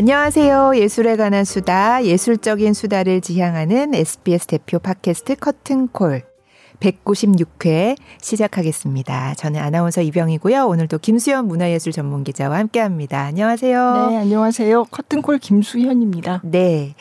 안녕하세요. 예술에 관한 수다, 예술적인 수다를 지향하는 SBS 대표 팟캐스트 커튼콜 196회 시작하겠습니다. 저는 아나운서 이병희고요. 오늘도 김수현 문화예술 전문 기자와 함께 합니다. 안녕하세요. 네, 안녕하세요. 커튼콜 김수현입니다. 네.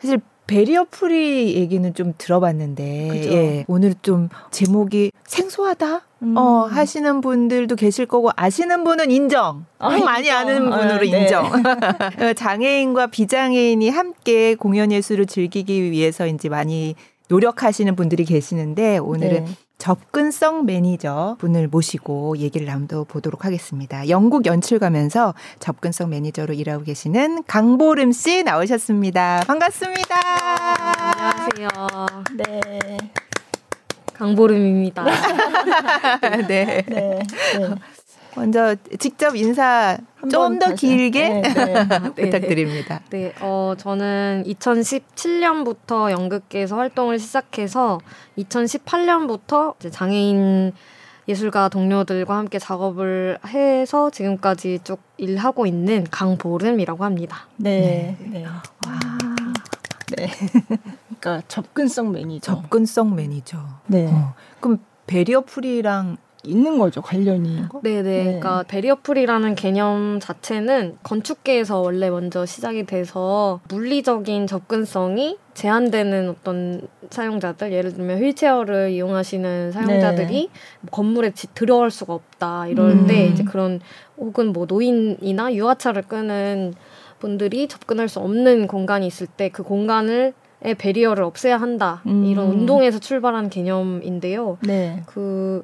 사실 barrier free 얘기는 좀 들어봤는데 그죠? 예, 오늘 좀 제목이 생소하다 음. 어 하시는 분들도 계실 거고 아시는 분은 인정 아, 많이 인정. 아는 분으로 아, 네. 인정 어, 장애인과 비장애인이 함께 공연 예술을 즐기기 위해서 이제 많이 노력하시는 분들이 계시는데 오늘은 네. 접근성 매니저 분을 모시고 얘기를 나눠 보도록 하겠습니다. 영국 연출 가면서 접근성 매니저로 일하고 계시는 강보름 씨 나오셨습니다. 반갑습니다. 안녕하세요. 네. 강보름입니다. 네. 네. 네. 먼저 직접 인사 좀 더 길게 네, 네. 부탁드립니다. 네, 어, 저는 2017년부터 연극계에서 활동을 시작해서 2018년부터 장애인 예술가 동료들과 함께 작업을 해서 지금까지 쭉 일하고 있는 강보름이라고 합니다. 네. 네. 네. 와. 네. 그러니까 접근성 매니저. 접근성 매니저. 네. 어. 그럼 barrier free랑 있는 거죠 관련이. 네네. 네. 그러니까 barrier free라는 개념 자체는 건축계에서 원래 먼저 시작이 돼서 물리적인 접근성이 제한되는 어떤 사용자들, 예를 들면 휠체어를 이용하시는 사용자들이 네. 건물에 들어갈 수가 없다 이럴 음. 때 이제 그런 혹은 뭐 노인이나 유아차를 끄는 분들이 접근할 수 없는 공간이 있을 때 그 공간을 의 베리어를 없애야 한다 음. 이런 운동에서 출발한 개념인데요. 네. 그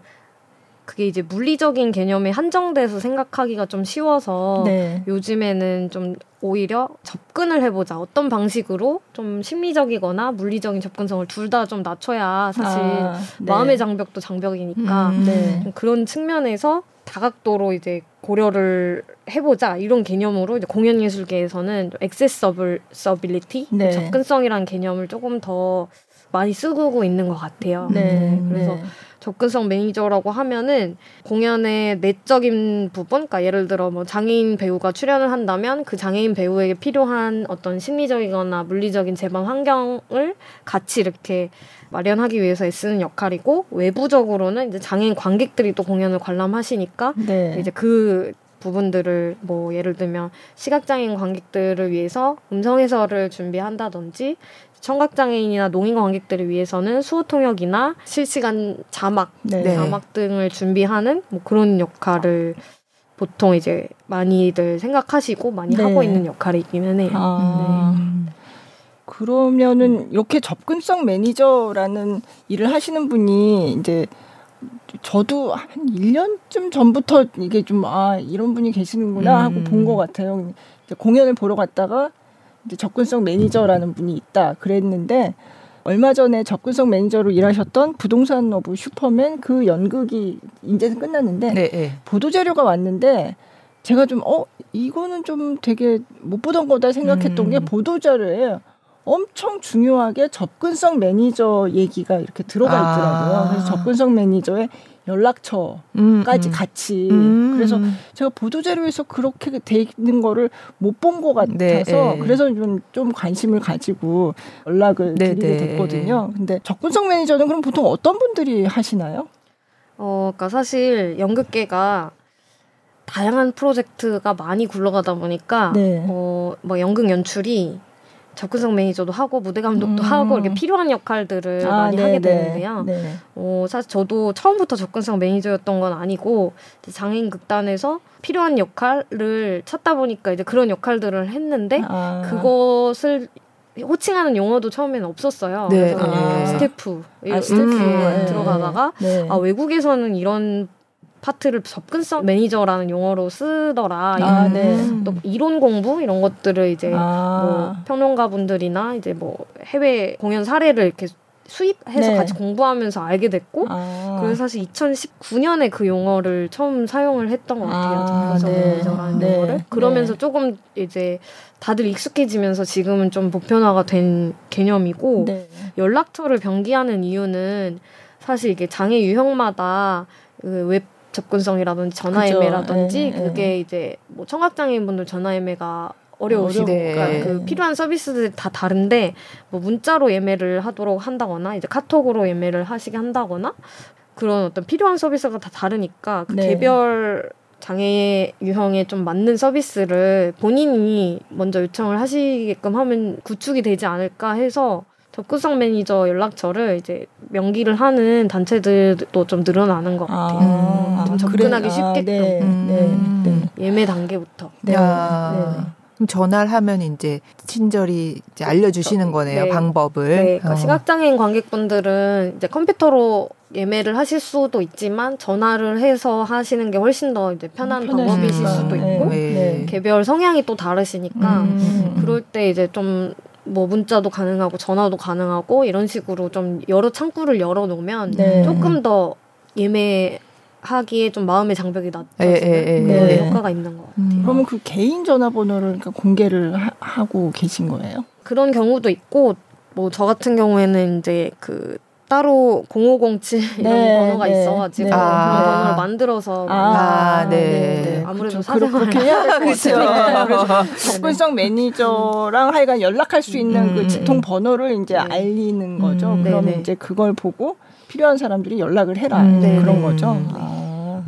그게 이제 물리적인 개념에 한정돼서 생각하기가 좀 쉬워서 네. 요즘에는 좀 오히려 접근을 해보자. 어떤 방식으로 좀 심리적이거나 물리적인 접근성을 둘 다 좀 낮춰야 사실 아, 네. 마음의 장벽도 장벽이니까 음, 네. 그런 측면에서 다각도로 이제 고려를 해보자 이런 개념으로 이제 공연 예술계에서는 액세서블서빌리티 네. 접근성이라는 개념을 조금 더 많이 쓰고 있는 것 같아요. 네. 그래서 네. 접근성 매니저라고 하면은 공연의 내적인 부분, 그러니까 예를 들어 뭐 장애인 배우가 출연을 한다면 그 장애인 배우에게 필요한 어떤 심리적이거나 물리적인 제방 환경을 같이 이렇게 마련하기 위해서 애쓰는 역할이고 외부적으로는 이제 장애인 관객들이 또 공연을 관람하시니까 네. 이제 그 부분들을 뭐 예를 들면 시각장애인 관객들을 위해서 음성 해설을 준비한다든지 청각장애인이나 농인 관객들을 위해서는 수호 통역이나 실시간 자막, 네. 자막 등을 준비하는 뭐 그런 역할을 보통 이제 많이들 생각하시고 많이 네. 하고 있는 역할이기는 해요. 아. 네. 그러면은 이렇게 접근성 매니저라는 일을 하시는 분이 이제 저도 한 1년쯤 전부터 이게 좀 아 이런 분이 계시는구나 하고 음. 본것 같아요. 공연을 보러 갔다가 이제 접근성 매니저라는 분이 있다 그랬는데 얼마 전에 접근성 매니저로 일하셨던 부동산 오브 슈퍼맨 그 연극이 이제는 끝났는데 네, 네. 보도 자료가 왔는데 제가 좀 어 이거는 좀 되게 못 보던 거다 생각했던 음. 게 보도 자료에 엄청 중요하게 접근성 매니저 얘기가 이렇게 들어가 있더라고요. 아. 그래서 접근성 매니저의 연락처까지 음, 음. 같이 음. 그래서 제가 보도 자료에서 그렇게 돼 있는 거를 못 본 것 같아서 네, 네. 그래서 좀, 좀 관심을 가지고 연락을 네, 드리게 네. 됐거든요. 근데 접근성 매니저는 그럼 보통 어떤 분들이 하시나요? 어, 그러니까 사실 연극계가 다양한 프로젝트가 많이 굴러가다 보니까 네. 어, 뭐 연극 연출이 접근성 매니저도 하고 무대 감독도 음. 하고 이렇게 필요한 역할들을 아, 많이 네 하게 되는데요. 네. 어, 사실 저도 처음부터 접근성 매니저였던 건 아니고 장애인 극단에서 필요한 역할을 찾다 보니까 이제 그런 역할들을 했는데 아. 그것을 호칭하는 용어도 처음에는 없었어요. 네. 그래서 아. 스태프, 아, 스태프에 음. 들어가다가 네. 아, 외국에서는 이런 파트를 접근성 매니저라는 용어로 쓰더라. 아, 네. 또 이론 공부 이런 것들을 이제 아. 뭐 평론가 분들이나 이제 뭐 해외 공연 사례를 이렇게 수입해서 네. 같이 공부하면서 알게 됐고 아. 그래서 사실 2019년에 그 용어를 처음 사용을 했던 것 같아요. 아, 접근성 네. 매니저라는 네. 용어를 그러면서 네. 조금 이제 다들 익숙해지면서 지금은 좀 보편화가 된 개념이고 네. 연락처를 병기하는 이유는 사실 이게 장애 유형마다 그 웹 접근성이라든지 전화 예매라든지 네, 그게 네. 이제 뭐 청각장애인분들 전화 예매가 어려우시고 네. 그러니까 그 필요한 서비스들이 다 다른데 뭐 문자로 예매를 하도록 한다거나 이제 카톡으로 예매를 하시게 한다거나 그런 어떤 필요한 서비스가 다 다르니까 그 네. 개별 장애 유형에 좀 맞는 서비스를 본인이 먼저 요청을 하시게끔 하면 구축이 되지 않을까 해서 접근성 매니저 연락처를 이제 명기를 하는 단체들도 좀 늘어나는 것 같아요. 아, 좀 아, 접근하기 그래. 쉽게끔. 네, 음. 네, 네. 예매 단계부터. 네. 야. 그럼 전화를 하면 이제 친절히 이제 알려주시는 거네요 네. 방법을. 네, 그러니까 어. 시각장애인 관객분들은 이제 컴퓨터로 예매를 하실 수도 있지만 전화를 해서 하시는 게 훨씬 더 이제 편한. 방법이실 수도 네. 있고 네. 개별 성향이 또 다르시니까 음. 그럴 때 이제 좀 뭐 문자도 가능하고 전화도 가능하고 이런 식으로 좀 여러 창구를 열어 놓으면 네. 조금 더 예매 하기에 좀 마음의 장벽이 낮아지는. 그런 네. 효과가 있는 것 같아요. 음. 그러면 그 개인 전화번호를 그러니까 공개를 하, 고 계신 거예요? 그런 경우도 있고 뭐 저 같은 경우에는 이제 그 따로 0507 이런 네, 번호가 네, 있어가지고 네. 그런 아. 번호를 만들어서 아, 네. 네. 아무래도 그쵸. 그렇- 사생활 그렇게 해야 될것 그렇죠. 같아요. 네, 그래서 접근성 매니저랑 하여간 연락할 수 있는 음, 그 직통 번호를 이제 네. 알리는 거죠. 음, 그러면 네네. 이제 그걸 보고 필요한 사람들이 연락을 해라 음, 그런. 거죠. 네. 아.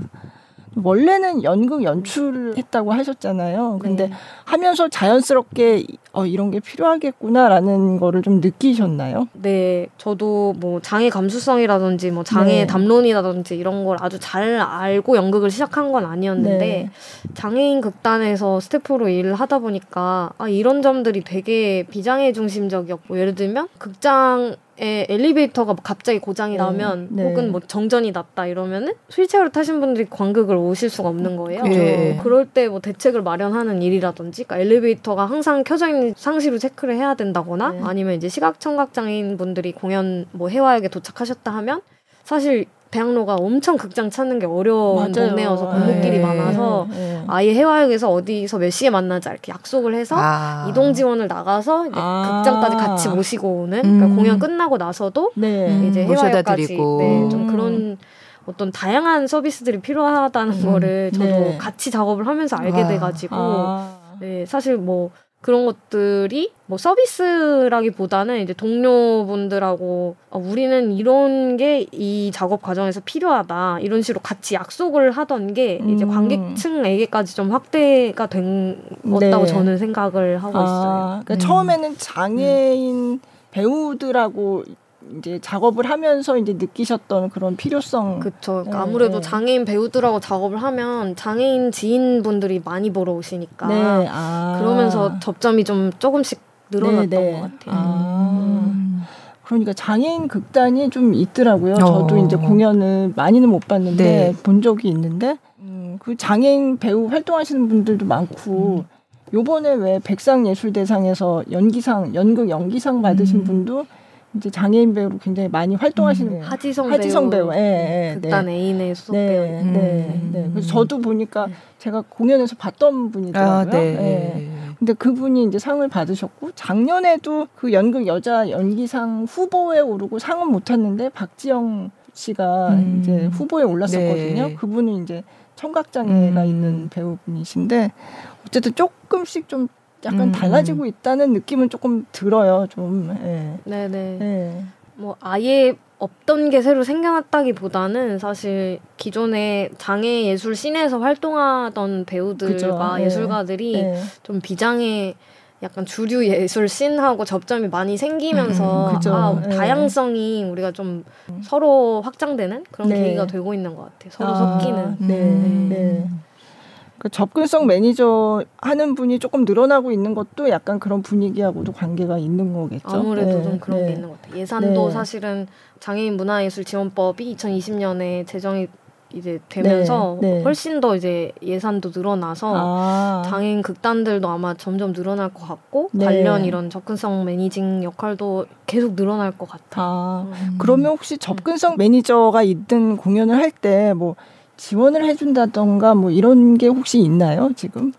원래는 연극 연출을 했다고 하셨잖아요. 근데 네. 하면서 자연스럽게 어, 이런 게 필요하겠구나라는 거를 좀 느끼셨나요? 네, 저도 뭐 장애 감수성이라든지 뭐 장애 네. 담론이라든지 이런 걸 아주 잘 알고 연극을 시작한 건 아니었는데 네. 장애인 극단에서 스태프로 일을 하다 보니까 아 이런 점들이 되게 비장애 중심적이었고 예를 들면 극장 에 엘리베이터가 갑자기 고장이 네. 나면 네. 혹은 뭐 정전이 났다 이러면은 휠체어를 타신 분들이 관극을 오실 수가 없는 거예요. 그죠. 예. 그럴 때 뭐 대책을 마련하는 일이라든지 그러니까 엘리베이터가 항상 켜져 있는 상시로 체크를 해야 된다거나 네. 아니면 이제 시각 청각 장애인 분들이 공연 뭐 해화역에 도착하셨다 하면 사실 대학로가 엄청 극장 찾는 게 어려운 맞아요. 동네여서 골목길이 네. 많아서 네. 아예 해화역에서 어디서 몇 시에 만나자 이렇게 약속을 해서 아. 이동 지원을 나가서 이제 아. 극장까지 같이 모시고 오는 그러니까 음. 공연 끝나고 나서도 네. 음. 이제 해화역까지. 네, 좀 음. 그런 어떤 다양한 서비스들이 필요하다는 음. 거를 저도 네. 같이 작업을 하면서 알게 아. 돼가지고 아. 네, 사실 뭐 그런 것들이 뭐 서비스라기보다는 이제 동료분들하고 어, 우리는 이런 게 이 작업 과정에서 필요하다 이런 식으로 같이 약속을 하던 게 이제 음. 관객층에게까지 좀 확대가 된 거다고 네. 저는 생각을 하고 있어요. 아, 그러니까 음. 처음에는 장애인 배우들하고 이제 작업을 하면서 이제 느끼셨던 그런 필요성. 그쵸. 그러니까 네, 아무래도 네. 장애인 배우들하고 작업을 하면 장애인 지인분들이 많이 보러 오시니까 네. 아. 그러면서 접점이 좀 조금씩 늘어났던 네, 네. 것 같아요. 아. 음. 그러니까 장애인 극단이 좀 있더라고요. 어. 저도 이제 공연을 많이는 못 봤는데 네. 본 적이 있는데 음, 그 장애인 배우 활동하시는 분들도 많고 요번에 왜 백상예술대상에서 연기상 연극 연기상 받으신 음. 분도 이제 장애인 배우로 굉장히 많이 활동하시는 음. 하지성, 하지성 배우, 배우, 예, 예, 극단 네. 애인의 수석 네, 배우. 네, 음. 네. 그래서 저도 보니까 제가 공연에서 봤던 분이더라고요. 아, 네. 예. 근데 그분이 이제 상을 받으셨고 작년에도 그 연극 여자 연기상 후보에 오르고 상은 못 탔는데 박지영 씨가 음. 이제 후보에 올랐었거든요. 네. 그분은 이제 청각 장애가 음. 있는 배우분이신데 어쨌든 조금씩 좀 약간 음. 달라지고 있다는 느낌은 조금 들어요. 좀. 예. 네네. 예. 뭐 아예 없던 게 새로 생겨났다기보다는 사실 기존에 장애 예술 scene에서 활동하던 배우들과. 네. 예술가들이 예. 좀 비장애 약간 주류 예술 scene하고 접점이 많이 생기면서 음. 아, 네. 다양성이 우리가 좀 서로 확장되는 그런 네. 계기가 되고 있는 것 같아요. 서로 아, 섞이는. 네. 음. 네. 그 접근성 매니저 하는 분이 조금 늘어나고 있는 것도 약간 그런 분위기하고도 관계가 있는 거겠죠. 아무래도 네, 좀 그런 네. 게 있는 것 같아요. 예산도 네. 사실은 장애인 문화예술 지원법이 2020년에 제정이 이제 되면서 네, 네. 훨씬 더 이제 예산도 늘어나서 아, 장애인 극단들도 아마 점점 늘어날 것 같고 네. 관련 이런 접근성 매니징 역할도 계속 늘어날 것 같아. 아, 음. 그러면 혹시 접근성 매니저가 있든 공연을 할 때뭐 지원을 해준다던가 뭐 이런 게 혹시 있나요 지금?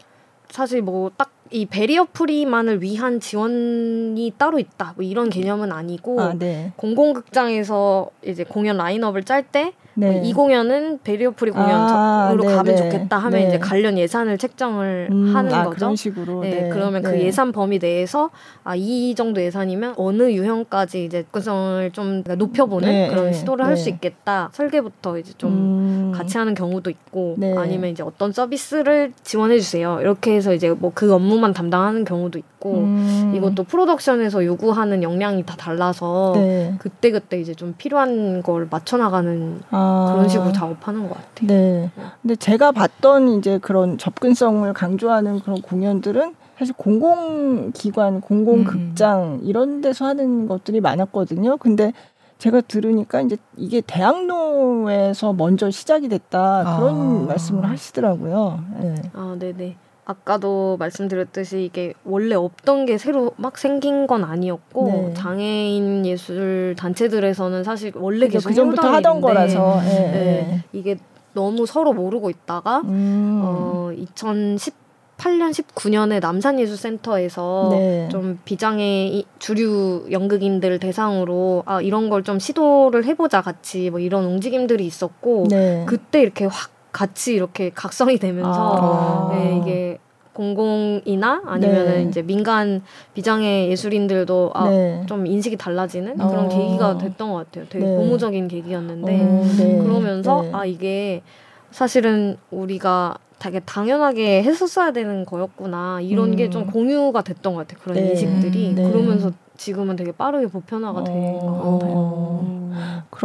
사실 뭐 딱 이 barrier free만을 위한 지원이 따로 있다. 뭐 이런 개념은 아니고 아, 네. 공공극장에서 이제 공연 라인업을 짤 때 네. 뭐이 공연은 barrier free 공연으로 아, 가면 네, 좋겠다 하면 네. 이제 관련 예산을 책정을 음, 하는 아, 거죠. 그런 식으로. 네, 네. 그러면 그 네. 예산 범위 내에서 아 이 정도 예산이면 어느 유형까지 이제 접근성을 좀 높여보는 그런 시도를 할 수 있겠다. 설계부터 이제 좀 음. 같이 하는 경우도 있고 아니면 이제 어떤 서비스를 지원해 주세요. 이렇게 해서 이제 뭐 그 업무만 담당하는 경우도 있고 음. 이것도 프로덕션에서 요구하는 역량이 다 달라서 그때 그때 이제 좀 필요한 걸 맞춰 나가는. 아. 그런 식으로 작업하는 것 같아요. 네. 근데 제가 봤던 이제 그런 접근성을 강조하는 그런 공연들은 사실 공공기관, 공공극장 음. 이런 데서 하는 것들이 많았거든요. 근데 제가 들으니까 이제 이게 대학로에서 먼저 시작이 됐다 그런 아. 말씀을 하시더라고요. 네. 아, 네네. 아까도 말씀드렸듯이 이게 원래 없던 게 새로 막 생긴 건 아니었고 네. 장애인 예술 단체들에서는 사실 원래 계속 그 전부터 하던 거라서 네. 네. 이게 너무 서로 모르고 있다가 음. 어 2018년 19년에 남산예술센터에서 네. 좀 비장애 주류 연극인들 대상으로 아 이런 걸 좀 시도를 해보자 같이 뭐 이런 움직임들이 있었고 네. 그때 이렇게 확 같이 이렇게 각성이 되면서 아. 네, 이게 공공이나 아니면은 네. 이제 민간 비장애 예술인들도 아, 네. 좀 인식이 달라지는 그런 어. 계기가 됐던 것 같아요. 되게 네. 고무적인 계기였는데 어, 네. 그러면서 네. 아 이게 사실은 우리가 되게 당연하게 했었어야 되는 거였구나 이런 음. 게좀 공유가 됐던 것 같아요. 그런 네. 인식들이 그러면서 지금은 되게 빠르게 보편화가 것 어. 같아요.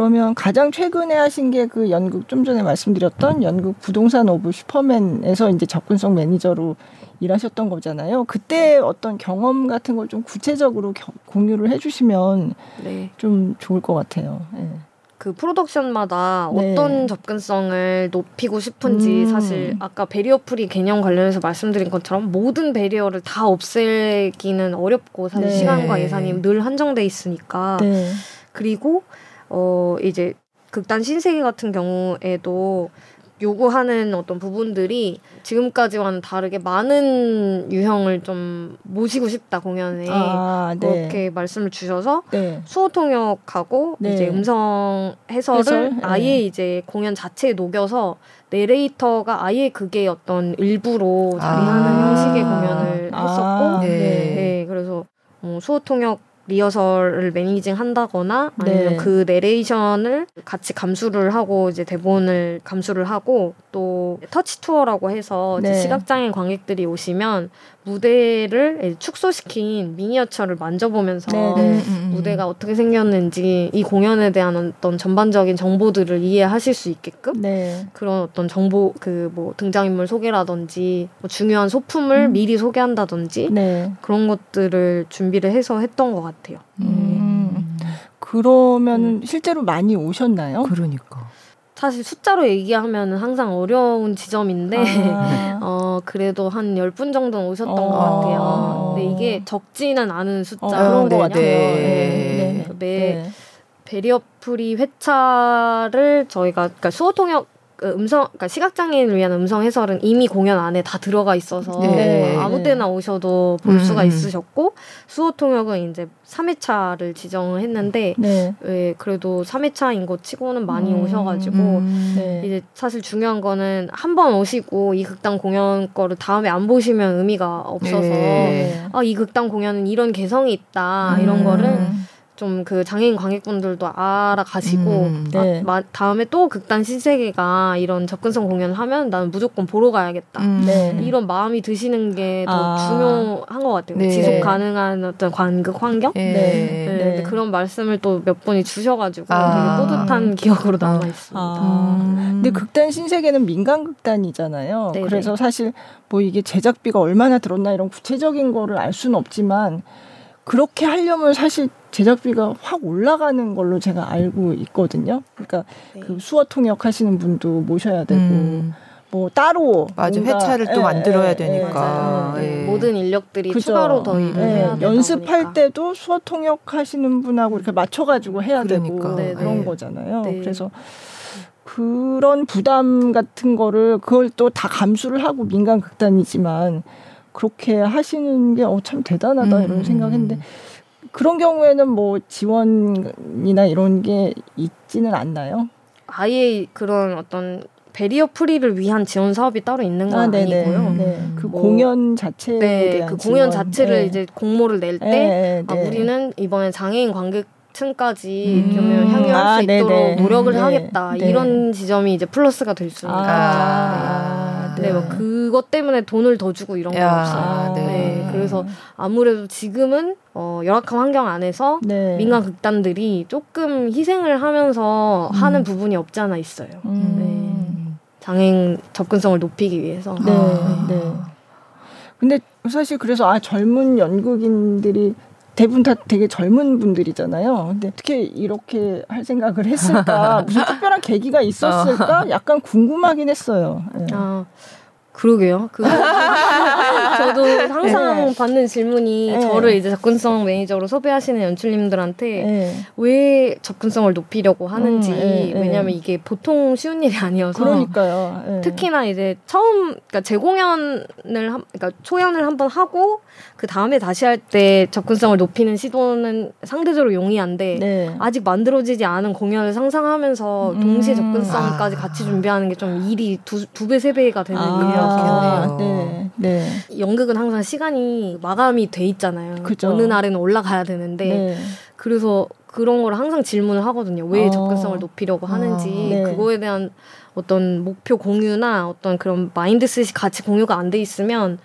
그러면 가장 최근에 하신 게 그 연극 좀 전에 말씀드렸던 연극 부동산 오브 슈퍼맨에서 이제 접근성 매니저로 일하셨던 거잖아요. 그때 어떤 경험 같은 걸 좀 구체적으로 겨, 공유를 해주시면 네. 좀 좋을 것 같아요. 네. 그 프로덕션마다 네. 어떤 접근성을 높이고 싶은지 음. 사실 아까 barrier free 개념 관련해서 말씀드린 것처럼 모든 barrier를 다 없애기는 어렵고 사실 네. 시간과 예산이 늘 한정돼 있으니까 네. 그리고 어 이제 극단 신세계 같은 경우에도 요구하는 어떤 부분들이 지금까지와는 다르게 많은 유형을 좀 모시고 싶다 공연에 아, 네. 그렇게 말씀을 주셔서 네. 수어 통역하고 네. 이제 음성 해설을 해설? 아예 네. 이제 공연 자체에 녹여서 내레이터가 아예 그게 어떤 일부로 자리하는 아. 형식의 공연을 아. 했었고 네. 네. 그래서 뭐 수어 통역 리허설을 매니징 한다거나 아니면 네. 그 내레이션을 같이 감수를 하고 이제 대본을 감수를 하고 또 터치 투어라고 해서 네. 시각장애인 관객들이 오시면 무대를 축소시킨 미니어처를 만져보면서 네, 네. 음, 음. 무대가 어떻게 생겼는지 이 공연에 대한 어떤 전반적인 정보들을 이해하실 수 있게끔 네. 그런 어떤 정보 그 뭐 등장인물 소개라든지 뭐 중요한 소품을 음. 미리 소개한다든지 네. 그런 것들을 준비를 해서 했던 것 같아요. 음. 그러면 음. 실제로 많이 오셨나요? 그러니까. 사실 숫자로 얘기하면 항상 어려운 지점인데 아. 어 그래도 한 열 분 정도는 오셨던 어. 것 같아요. 근데 이게 적지는 않은 숫자거든요. 어, 그런 것 같아요. 네. 네. 매 네. barrier free 회차를 저희가 그러니까 수어 통역 그 음성, 그러니까 시각 장애인을 위한 음성 해설은 이미 공연 안에 다 들어가 있어서 네. 아무 때나 오셔도 볼 음. 수가 있으셨고 수어 통역은 이제 3회차를 지정을 했는데 네. 왜 그래도 3회차인 것 치고는 많이 음. 오셔가지고 음. 네. 이제 사실 중요한 거는 한 번 오시고 이 극단 공연 거를 다음에 안 보시면 의미가 없어서 네. 아이 극단 공연은 이런 개성이 있다 이런 음. 거를 좀 그 장애인 관객분들도 알아가시고 음, 네. 아, 다음에 또 극단 신세계가 이런 접근성 공연을 하면 나는 무조건 보러 가야겠다 음, 네. 이런 마음이 드시는 게더 아, 중요한 것 같아요 네. 지속 가능한 어떤 관극 환경 네. 네. 네. 그런 말씀을 또 몇 분이 주셔가지고 아, 되게 뿌듯한 기억으로 남아 있습니다. 아, 음. 근데 극단 신세계는 민간 극단이잖아요. 네네. 그래서 사실 뭐 이게 제작비가 얼마나 들었나 이런 구체적인 거를 알 수는 없지만 그렇게 하려면 사실 제작비가 확 올라가는 걸로 제가 알고 있거든요. 그러니까 네. 그 수어 통역 하시는 분도 모셔야 되고 음. 뭐 따로 맞아 회차를 또 예, 만들어야 예, 되니까 예, 모든 인력들이 그죠. 추가로 더 일을 해야 되다 연습할 보니까. 때도 수어 통역 하시는 분하고 이렇게 맞춰가지고 해야 그러니까. 되고 네, 그런 네. 거잖아요. 네. 그래서 그런 부담 같은 거를 그걸 또 다 감수를 하고 민간 극단이지만 그렇게 하시는 게 어 참 대단하다 음. 이런 생각했는데 그런 경우에는 뭐 지원이나 이런 게 있지는 않나요? 아예 그런 어떤 베리어 프리를 위한 지원 사업이 따로 있는 건 아, 네네. 니고요 네. 그 뭐, 공연 자체에 네, 대한 그 공연 지원. 자체를 네. 이제 공모를 낼때 네, 아, 네. 우리는 이번에 장애인 관객 층까지 음. 좀 향유할 아, 수 있도록 네네. 노력을 네, 하겠다 네. 이런 지점이 이제 플러스가 될 수 있는 거죠. 아, 네, 뭐 그것 때문에 돈을 더 주고 이런 건 야, 없어요. 네. 네. 그래서 아무래도 지금은 어, 열악한 환경 안에서 네. 민간 극단들이 조금 희생을 하면서 음. 하는 부분이 없지 않아 있어요. 음. 장애인 접근성을 높이기 위해서. 네, 아. 네. 근데 사실 그래서 아 젊은 연극인들이 대부분 다 되게 젊은 분들이잖아요. 근데 어떻게 이렇게 할 생각을 했을까? 무슨 특별한 계기가 있었을까? 약간 궁금하긴 했어요. 네. 아, 그러게요. 그 저도 항상 네. 받는 질문이 네. 저를 이제 접근성 매니저로 섭외하시는 연출님들한테 네. 왜 접근성을 높이려고 하는지 음. 왜냐하면 이게 보통 쉬운 일이 아니어서 그러니까요. 네. 특히나 이제 처음 그러니까 재공연을 한 그러니까 초연을 한번 하고 그 다음에 다시 할 때 접근성을 높이는 시도는 상대적으로 용이한데 네. 아직 만들어지지 않은 공연을 상상하면서 동시에 음. 접근성까지 아. 같이 준비하는 게 좀 일이 두, 두 배, 세 배가 되는 아, 일이라서 일이라서. 네. 네. 연극은 항상 시간이 마감이 돼 있잖아요. 그죠. 어느 날에는 올라가야 되는데 네. 그래서 그런 걸 항상 질문을 하거든요. 왜 어. 접근성을 높이려고 하는지 네. 그거에 대한 어떤 목표 공유나 어떤 그런 마인드셋이 같이 공유가 안 돼 있으면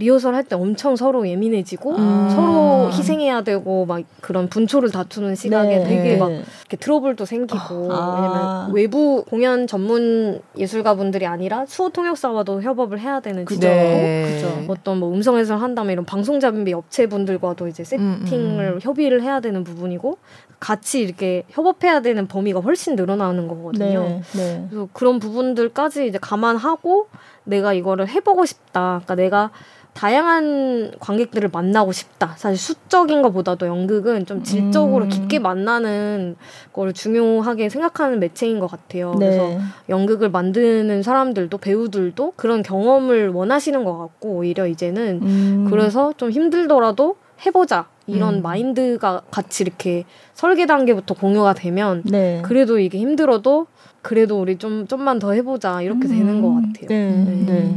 리허설 할 때 엄청 서로 예민해지고 음. 서로 희생해야 되고 막 그런 분초를 다투는 시각에 네. 되게 네. 막 이렇게 트러블도 생기고 아. 왜냐면 외부 공연 전문 예술가분들이 아니라 수호 통역사와도 협업을 해야 되는 그죠. 지점이고 네. 그죠. 어떤 뭐 음성 해설 한다면 이런 방송 장비 업체분들과도 이제 세팅을 음, 음. 협의를 해야 되는 부분이고 같이 이렇게 협업해야 되는 범위가 훨씬 늘어나는 거거든요. 네. 네. 그래서 그런 부분들까지 이제 감안하고 내가 이거를 해보고 싶다. 그러니까 내가 다양한 관객들을 만나고 싶다. 사실 수적인 것보다도 연극은 좀 질적으로 음. 깊게 만나는 거를 중요하게 생각하는 매체인 것 같아요. 그래서 네. 연극을 만드는 사람들도 배우들도 그런 경험을 원하시는 것 같고 오히려 이제는 음. 그래서 좀 힘들더라도 해보자 이런 음. 마인드가 같이 이렇게 설계 단계부터 공유가 되면 네. 그래도 이게 힘들어도 그래도 우리 좀 좀만 더 해보자 이렇게 되는 것 같아요. 네.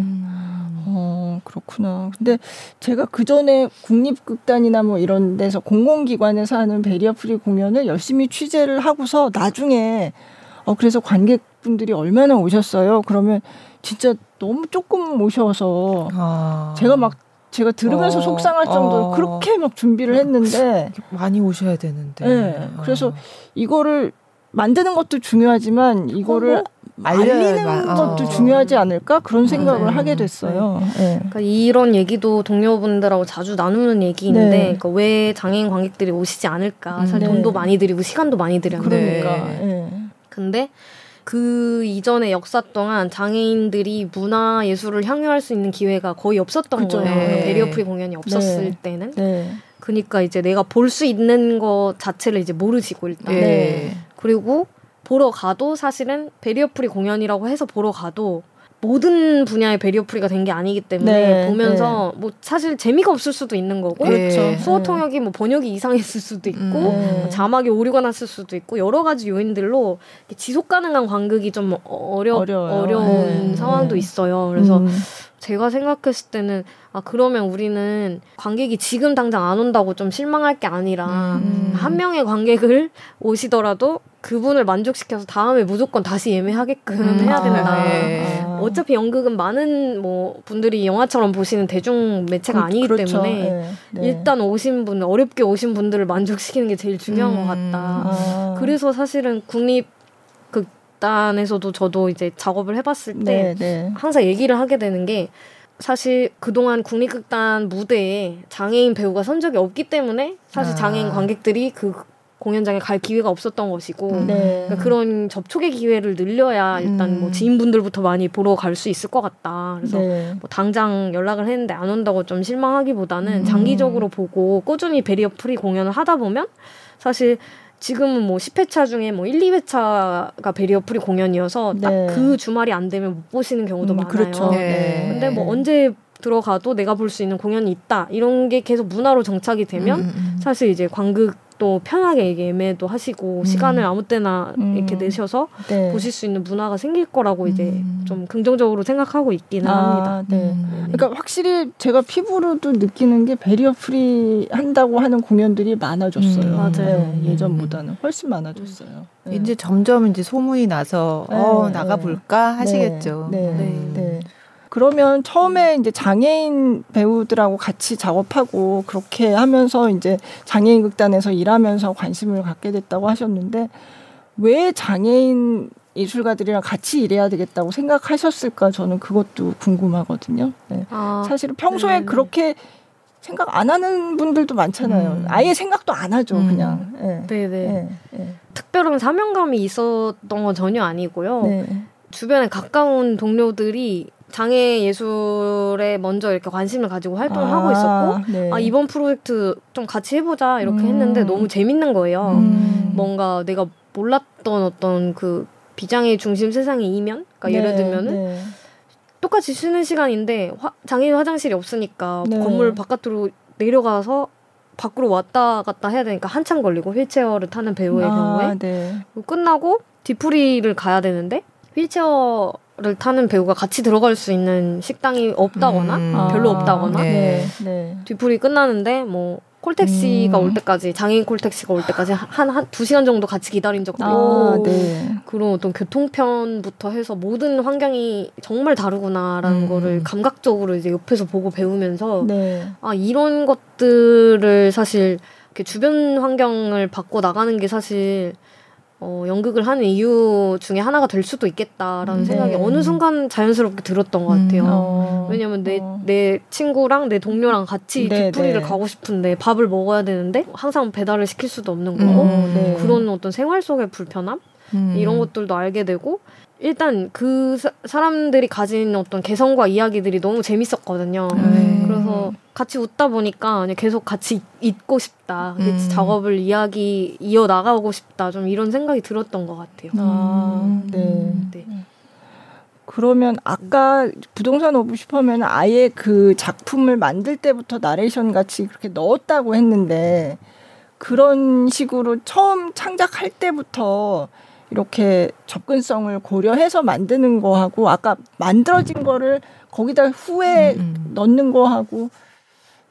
어, 그렇구나. 근데 제가 그 전에 국립극단이나 뭐 이런 데서 공공기관에서 하는 barrier free 공연을 열심히 취재를 하고서 나중에 어, 그래서 관객분들이 얼마나 오셨어요? 그러면 진짜 너무 조금 오셔서 아. 제가 막 제가 들으면서 어, 속상할 정도로 어. 그렇게 막 준비를 했는데 많이 오셔야 되는데. 네. 그래서 어. 이거를 만드는 것도 중요하지만 이거를 홍보? 알리는 알려야- 것도 어. 중요하지 않을까 그런 생각을 음. 하게 됐어요. 네. 그러니까 이런 얘기도 동료분들하고 자주 나누는 얘기인데 네. 그러니까 왜 장애인 관객들이 오시지 않을까? 음. 사실 네. 돈도 많이 들이고 시간도 많이 들였는데 그러니까. 네. 예. 근데 그 이전의 역사 동안 장애인들이 문화 예술을 향유할 수 있는 기회가 거의 없었던 그죠. 거예요. 네. barrier free 공연이 없었을 네. 때는. 네. 그러니까 이제 내가 볼 수 있는 것 자체를 이제 모르시고 일단. 네. 그리고 보러 가도 사실은 barrier free 공연이라고 해서 보러 가도 모든 분야의 barrier free가 된 게 아니기 때문에 네, 보면서 뭐 사실 재미가 없을 수도 있는 거고 그렇죠. 네. 수어 통역이 뭐 번역이 이상했을 수도 있고 음. 네. 뭐 자막이 오류가 났을 수도 있고 여러 가지 요인들로 지속 가능한 관극이 좀 어려 어려워요. 어려운 네. 상황도 네. 있어요. 그래서 음. 제가 생각했을 때는 아 그러면 우리는 관객이 지금 당장 안 온다고 좀 실망할 게 아니라 음. 한 명의 관객을 오시더라도 그분을 만족시켜서 다음에 무조건 다시 예매하게끔 음. 해야 아, 된다. 네. 아. 어차피 연극은 많은 뭐 분들이 영화처럼 보시는 대중 매체가 그- 아니기 그렇죠. 때문에 네. 네. 일단 오신 분 어렵게 오신 분들을 만족시키는 게 제일 중요한 음. 것 같다. 아. 그래서 사실은 국립 극단에서도 저도 이제 작업을 해봤을 때 네, 네. 항상 얘기를 하게 되는 게 사실 그동안 국립극단 무대에 장애인 배우가 선 적이 없기 때문에 사실 아. 장애인 관객들이 그 공연장에 갈 기회가 없었던 것이고 음. 네. 그러니까 그런 접촉의 기회를 늘려야 일단 음. 뭐 지인분들부터 많이 보러 갈 수 있을 것 같다. 그래서 네. 뭐 당장 연락을 했는데 안 온다고 좀 실망하기보다는 음. 장기적으로 보고 꾸준히 barrier free 공연을 하다 보면 사실 지금은 뭐 10회차 중에 뭐 1, 2회차가 barrier free 공연이어서 네. 딱그 주말이 안 되면 못 보시는 경우도 음, 많아요. 그렇죠. 네. 근데 뭐 언제 들어가도 내가 볼 수 있는 공연이 있다 이런 게 계속 문화로 정착이 되면 음, 음. 사실 이제 관극 도 편하게 이게 예매도 하시고 음. 시간을 아무 때나 음. 이렇게 내셔서 네. 보실 수 있는 문화가 생길 거라고 이제 음. 좀 긍정적으로 생각하고 있기는 합니다. 아, 네. 음. 그러니까 확실히 제가 피부로도 느끼는 게 barrier free 한다고 하는 공연들이 많아졌어요. 음, 맞아요. 네, 예전보다는 훨씬 많아졌어요. 네. 이제 점점 이제 소문이 나서 어 네, 나가 볼까 하시겠죠. 네, 네, 네. 네. 그러면 처음에 이제 장애인 배우들하고 같이 작업하고 그렇게 하면서 이제 장애인 극단에서 일하면서 관심을 갖게 됐다고 하셨는데 왜 장애인 예술가들이랑 같이 일해야 되겠다고 생각하셨을까 저는 그것도 궁금하거든요. 네. 아, 사실은 평소에 네. 그렇게 생각 안 하는 분들도 많잖아요. 음. 아예 생각도 안 하죠, 음. 그냥. 예. 네네. 예, 예. 특별한 사명감이 있었던 건 전혀 아니고요. 네. 주변에 가까운 동료들이 장애 예술에 먼저 이렇게 관심을 가지고 활동을 하고 있었고 네. 아 이번 프로젝트 좀 같이 해보자 이렇게 음. 했는데 너무 재밌는 거예요. 음. 뭔가 내가 몰랐던 어떤 그 비장애 중심 세상의 이면, 그러니까 네, 예를 들면은 네. 똑같이 쉬는 시간인데 화, 장애인 화장실이 없으니까 네. 건물 바깥으로 내려가서 밖으로 왔다 갔다 해야 되니까 한참 걸리고 휠체어를 타는 배우의 아, 경우에 네. 끝나고 뒤풀이를 가야 되는데 휠체어를 타는 배우가 같이 들어갈 수 있는 식당이 없다거나 음. 별로 아, 없다거나 네. 네. 뒤풀이 끝나는데 뭐 콜택시가 음. 올 때까지 장애인 콜택시가 올 때까지 한한두 시간 정도 같이 기다린 적도 아, 있고 네. 그런 어떤 교통편부터 해서 모든 환경이 정말 다르구나라는 음. 거를 감각적으로 이제 옆에서 보고 배우면서 네. 아 이런 것들을 사실 이렇게 주변 환경을 바꿔 나가는 게 사실 어, 연극을 하는 이유 중에 하나가 될 수도 있겠다라는 네. 생각이 어느 순간 자연스럽게 들었던 것 같아요. 음. 어. 왜냐면 내, 어. 내 친구랑 내 동료랑 같이 네, 뒷풀이를 네. 가고 싶은데 밥을 먹어야 되는데 항상 배달을 시킬 수도 없는 거고 음, 네. 그런 어떤 생활 속의 불편함 음. 이런 것들도 알게 되고 일단 그 사, 사람들이 가진 어떤 개성과 이야기들이 너무 재밌었거든요. 음. 그래서 같이 웃다 보니까 계속 같이 있고 싶다. 음. 작업을 이야기 이어 나가고 싶다. 좀 이런 생각이 들었던 것 같아요. 아, 음. 네. 네. 그러면 아까 부동산 오브 슈퍼맨은 아예 그 작품을 만들 때부터 나레이션 같이 그렇게 넣었다고 했는데 그런 식으로 처음 창작할 때부터 이렇게 접근성을 고려해서 만드는 거하고 아까 만들어진 거를 거기다 후에 음, 음. 넣는 거하고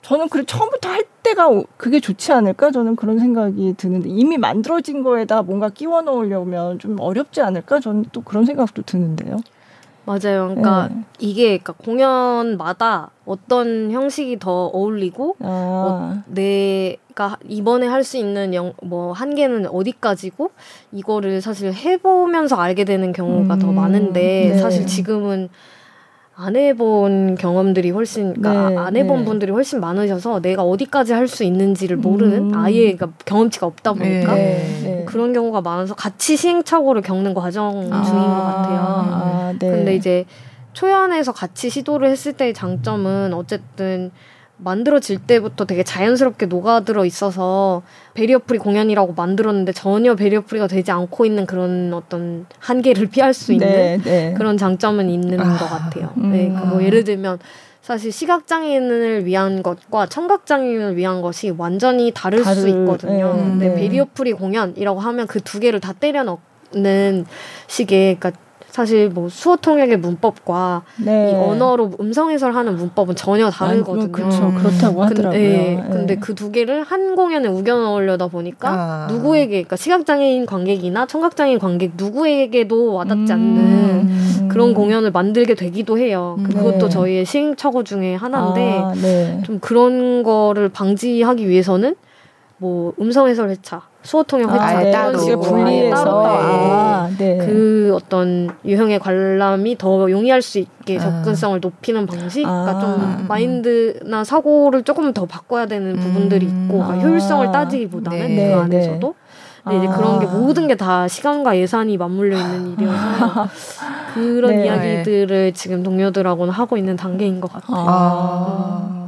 저는 그래 처음부터 할 때가 오- 그게 좋지 않을까 저는 그런 생각이 드는데 이미 만들어진 거에다 뭔가 끼워 넣으려면 좀 어렵지 않을까 저는 또 그런 생각도 드는데요. 맞아요. 그러니까 네. 이게 그러니까 공연마다 어떤 형식이 더 어울리고 아, 내가 이번에 할 수 있는 영, 뭐 한계는 어디까지고 이거를 사실 해보면서 알게 되는 경우가 더 음, 많은데 네. 사실 지금은 안 해본 경험들이 훨씬 그러니까 네, 안 해본 네. 분들이 훨씬 많으셔서 내가 어디까지 할 수 있는지를 모르는 음. 아예 그러니까 경험치가 없다 보니까 네, 네. 그런 경우가 많아서 같이 시행착오를 겪는 과정 중인 것 같아요. 아, 네. 근데 이제 초연에서 같이 시도를 했을 때의 장점은 어쨌든 만들어질 때부터 되게 자연스럽게 녹아들어 있어서 barrier free 공연이라고 만들었는데 전혀 barrier free가 되지 않고 있는 그런 어떤 한계를 피할 수 있는 네, 네. 그런 장점은 있는 아, 것 같아요. 음. 네, 그뭐 예를 들면 사실 시각장애인을 위한 것과 청각장애인을 위한 것이 완전히 다를 수 다를- 있거든요. 네, 근데 네. barrier free 공연이라고 하면 그 두 개를 다 때려 넣는 식의 그러니까 사실 뭐 수어 통역의 문법과 네. 이 언어로 음성 해설하는 문법은 전혀 다르거든요. 그렇죠. 음. 그렇다고 근- 하더라고요. 예, 네. 근데 그 두 개를 한 공연에 우겨 넣으려다 보니까 아. 누구에게 그러니까 시각 장애인 관객이나 청각 장애인 관객 누구에게도 와닿지 않는 음. 그런 공연을 만들게 되기도 해요. 음. 그것도 네. 저희의 시행착오 중에 하나인데 아, 네. 좀 그런 거를 방지하기 위해서는 뭐 음성 해설 회차, 수어 통역 회차 아, 네. 따로. 분리해서 따로 아, 네. 그 어떤 유형의 관람이 더 용이할 수 있게 아. 접근성을 높이는 방식, 그러니까 아. 좀 마인드나 사고를 조금 더 바꿔야 되는 부분들이 음. 있고 그러니까 아. 효율성을 따지기보다는 네. 그 네, 안에서도. 근데 이제 아. 그런 게 모든 게 다 시간과 예산이 맞물려 있는 일이어서 그런 네. 이야기들을 지금 동료들하고는 하고 있는 단계인 것 같아요.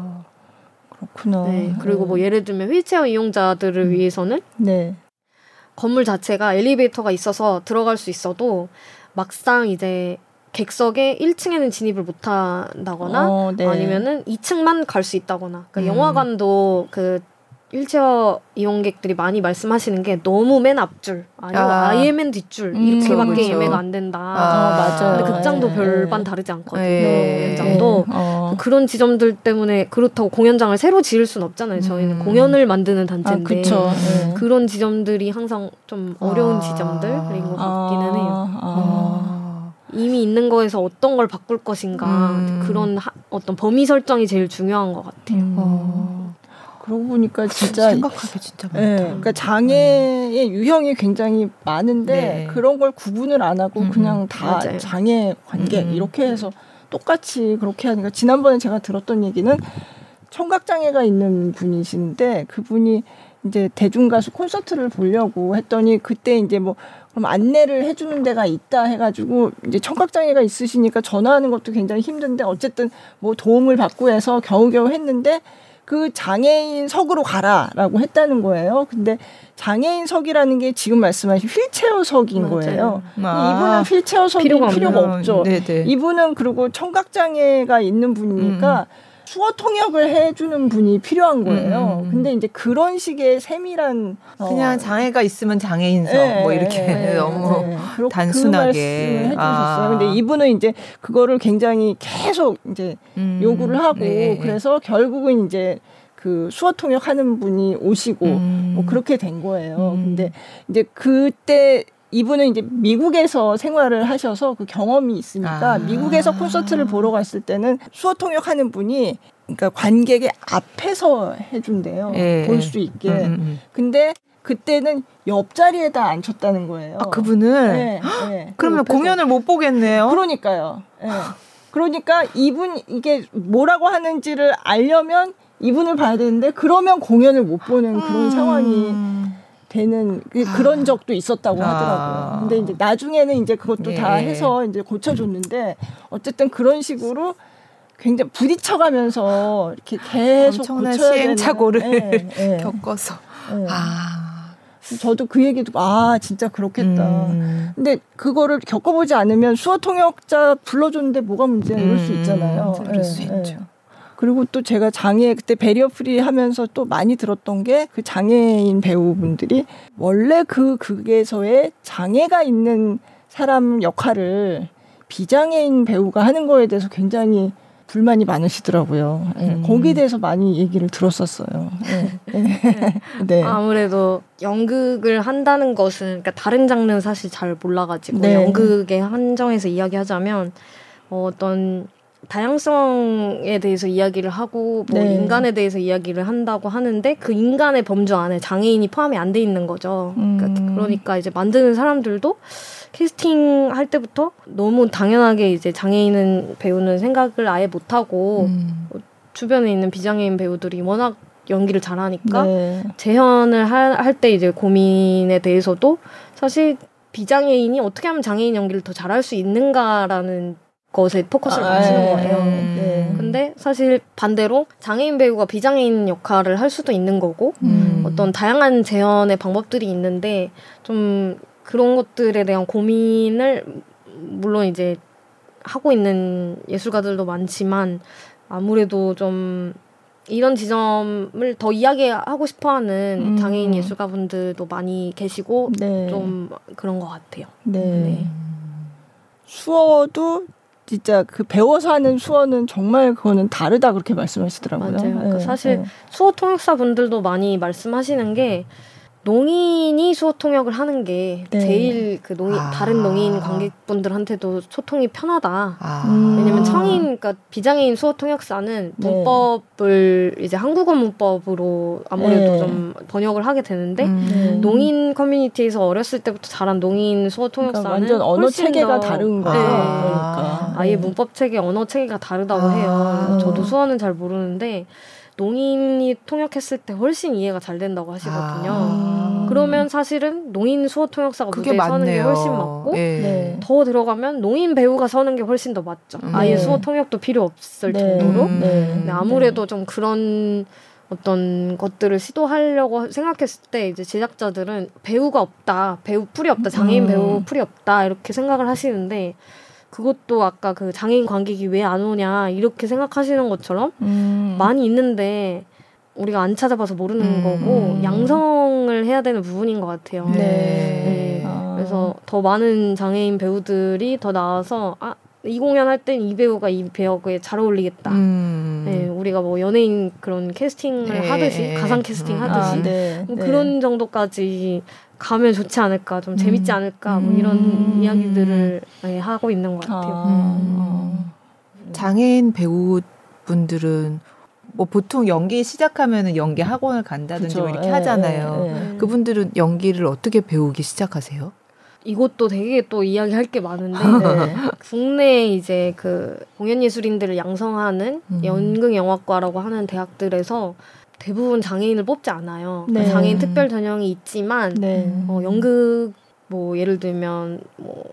아. 그렇구나. 네. 그리고 뭐 예를 들면 휠체어 이용자들을 위해서는 네. 건물 자체가 엘리베이터가 있어서 들어갈 수 있어도 막상 이제 객석에 1층에는 진입을 못 한다거나 어, 네. 아니면은 2층만 갈 수 있다거나. 그러니까 음. 영화관도 그 휠체어 이용객들이 많이 말씀하시는 게 너무 맨 앞줄 아니면 아. 예맨 뒷줄 음, 이렇게밖에 그렇죠. 예매가 안 된다. 아, 맞아요. 근데 극장도 네. 별반 다르지 않거든요. 네. 극장도 네. 어. 그런 지점들 때문에 그렇다고 공연장을 새로 지을 순 없잖아요. 저희는 음. 공연을 만드는 단체인데 아, 네. 그런 지점들이 항상 좀 어려운 아. 지점들인 것 같기는 해요. 아. 이미 있는 거에서 어떤 걸 바꿀 것인가 음. 그런 하, 어떤 범위 설정이 제일 중요한 것 같아요. 음. 어. 그러고 보니까 진짜 생각하기 진짜 많다. 네, 그러니까 장애의 음. 유형이 굉장히 많은데 네. 그런 걸 구분을 안 하고 음, 그냥 다 맞아요. 장애 관계 음. 이렇게 해서 똑같이 그렇게 하니까 지난번에 제가 들었던 얘기는 청각 장애가 있는 분이신데 그분이 이제 대중 가수 콘서트를 보려고 했더니 그때 이제 뭐 그럼 안내를 해주는 데가 있다 해가지고 이제 청각 장애가 있으시니까 전화하는 것도 굉장히 힘든데 어쨌든 뭐 도움을 받고 해서 겨우겨우 했는데 그 장애인석으로 가라라고 했다는 거예요. 근데 장애인석이라는 게 지금 말씀하신 휠체어석인 맞아요. 거예요. 아, 이분은 휠체어석이 필요가, 필요가 없죠. 네네. 이분은 그리고 청각 장애가 있는 분이니까 음. 수어 통역을 해주는 분이 필요한 거예요. 음. 근데 이제 그런 식의 세밀한 그냥 어. 장애가 있으면 장애인석 네, 뭐 이렇게 네, 너무 네. 단순하게 그 아. 근데 이분은 이제 그거를 굉장히 계속 이제 음. 요구를 하고 네. 그래서 결국은 이제 그 수어 통역하는 분이 오시고 음. 뭐 그렇게 된 거예요. 음. 근데 이제 그때 이분은 이제 미국에서 생활을 하셔서 그 경험이 있으니까 아. 미국에서 콘서트를 보러 갔을 때는 수어 통역하는 분이 그러니까 관객의 앞에서 해준대요. 예. 볼수 있게. 음, 음, 음. 근데 그때는 옆자리에다 앉혔다는 거예요. 아, 그분을? 네, 네. 그러면 그 공연을 못 보겠네요. 그러니까요. 네. 그러니까 이분 이게 뭐라고 하는지를 알려면 이분을 봐야 되는데 그러면 공연을 못 보는 그런 음. 상황이 되는 그, 그런 적도 있었다고 아. 하더라고요. 근데 이제 나중에는 이제 그것도 예. 다 해서 이제 고쳐줬는데 어쨌든 그런 식으로 굉장히 부딪혀가면서 이렇게 계속 엄청난 시행착오를 네, 네. 겪어서. 네. 아. 저도 그 얘기도 아 진짜 그렇겠다. 음. 근데 그거를 겪어보지 않으면 수어 통역자 불러줬는데 뭐가 문제야 이럴 수 음. 있잖아요. 그럴 수 있죠. 그리고 또 제가 장애 그때 barrier free 하면서 또 많이 들었던 게 그 장애인 배우분들이 원래 그 극에서의 장애가 있는 사람 역할을 비장애인 배우가 하는 거에 대해서 굉장히 불만이 많으시더라고요. 네, 음. 거기에 대해서 많이 얘기를 들었었어요. 네. 네. 네. 아무래도 연극을 한다는 것은 그러니까 다른 장르는 사실 잘 몰라가지고 네. 연극에 한정해서 이야기하자면 어, 어떤 다양성에 대해서 이야기를 하고 뭐 네. 인간에 대해서 이야기를 한다고 하는데 그 인간의 범주 안에 장애인이 포함이 안 돼 있는 거죠. 그러니까 음. 그러니까, 그러니까 이제 만드는 사람들도 캐스팅 할 때부터 너무 당연하게 이제 장애인은 배우는 생각을 아예 못 하고 음. 주변에 있는 비장애인 배우들이 워낙 연기를 잘하니까 네. 재현을 할 때 이제 고민에 대해서도 사실 비장애인이 어떻게 하면 장애인 연기를 더 잘할 수 있는가라는 것에 포커스를 아, 맞추는 네. 거예요. 음. 네. 근데 사실 반대로 장애인 배우가 비장애인 역할을 할 수도 있는 거고 음. 어떤 다양한 재현의 방법들이 있는데 좀 그런 것들에 대한 고민을 물론 이제 하고 있는 예술가들도 많지만 아무래도 좀 이런 지점을 더 이야기하고 싶어하는 음. 장애인 예술가분들도 많이 계시고 네. 좀 그런 것 같아요. 네. 네. 수어도 진짜 그 배워서 하는 수어는 정말 그거는 다르다 그렇게 말씀하시더라고요. 맞아요. 그러니까 네, 사실 네. 수어 통역사 분들도 많이 말씀하시는 게 농인이 수어 통역을 하는 게 네. 제일 그 농인 아. 다른 농인 관객분들한테도 소통이 편하다. 아. 왜냐면 청인 그러니까 비장애인 수어 통역사는 네. 문법을 이제 한국어 문법으로 아무래도 네. 좀 번역을 하게 되는데 음. 네. 농인 커뮤니티에서 어렸을 때부터 자란 농인 수어 그러니까 통역사는 그러니까 완전 언어 체계가 다른 거예요. 네. 그러니까. 아예 문법 체계, 언어 체계가 다르다고 아. 해요. 저도 수어는 잘 모르는데 농인이 통역했을 때 훨씬 이해가 잘 된다고 하시거든요. 아. 그러면 사실은 농인 수어 통역사가 무대에 맞네요. 서는 게 훨씬 맞고 네. 네. 더 들어가면 농인 배우가 서는 게 훨씬 더 맞죠. 음. 아예 네. 수어 통역도 필요 없을 네. 정도로. 음. 네. 아무래도 좀 그런 어떤 것들을 시도하려고 생각했을 때 이제 제작자들은 배우가 없다, 배우 풀이 없다, 장애인 음. 배우 풀이 없다 이렇게 생각을 하시는데 그것도 아까 그 장애인 관객이 왜 안 오냐 이렇게 생각하시는 것처럼 음. 많이 있는데 우리가 안 찾아봐서 모르는 음. 거고 양성을 해야 되는 부분인 것 같아요. 네. 네. 아. 그래서 더 많은 장애인 배우들이 더 나와서 아, 이 공연 할 땐 이 배우가 이 배역에 잘 어울리겠다. 음. 네, 우리가 뭐 연예인 그런 캐스팅을 네. 하듯이 가상 캐스팅 음. 하듯이 아, 네. 뭐 네. 그런 정도까지 가면 좋지 않을까, 좀 재밌지 음. 않을까, 뭐 이런 음. 이야기들을 네, 하고 있는 것 같아요. 아, 장애인 배우분들은 뭐 보통 연기 시작하면은 연기 학원을 간다든지 뭐 그쵸. 이렇게 예, 하잖아요. 예, 예. 음. 그분들은 연기를 어떻게 배우기 시작하세요? 이것도 되게 또 이야기할 게 많은데 네. 국내 이제 그 공연 예술인들을 양성하는 음. 연극 영화과라고 하는 대학들에서 대부분 장애인을 뽑지 않아요. 네. 장애인 특별 전형이 있지만 네. 어, 연극 뭐 예를 들면 뭐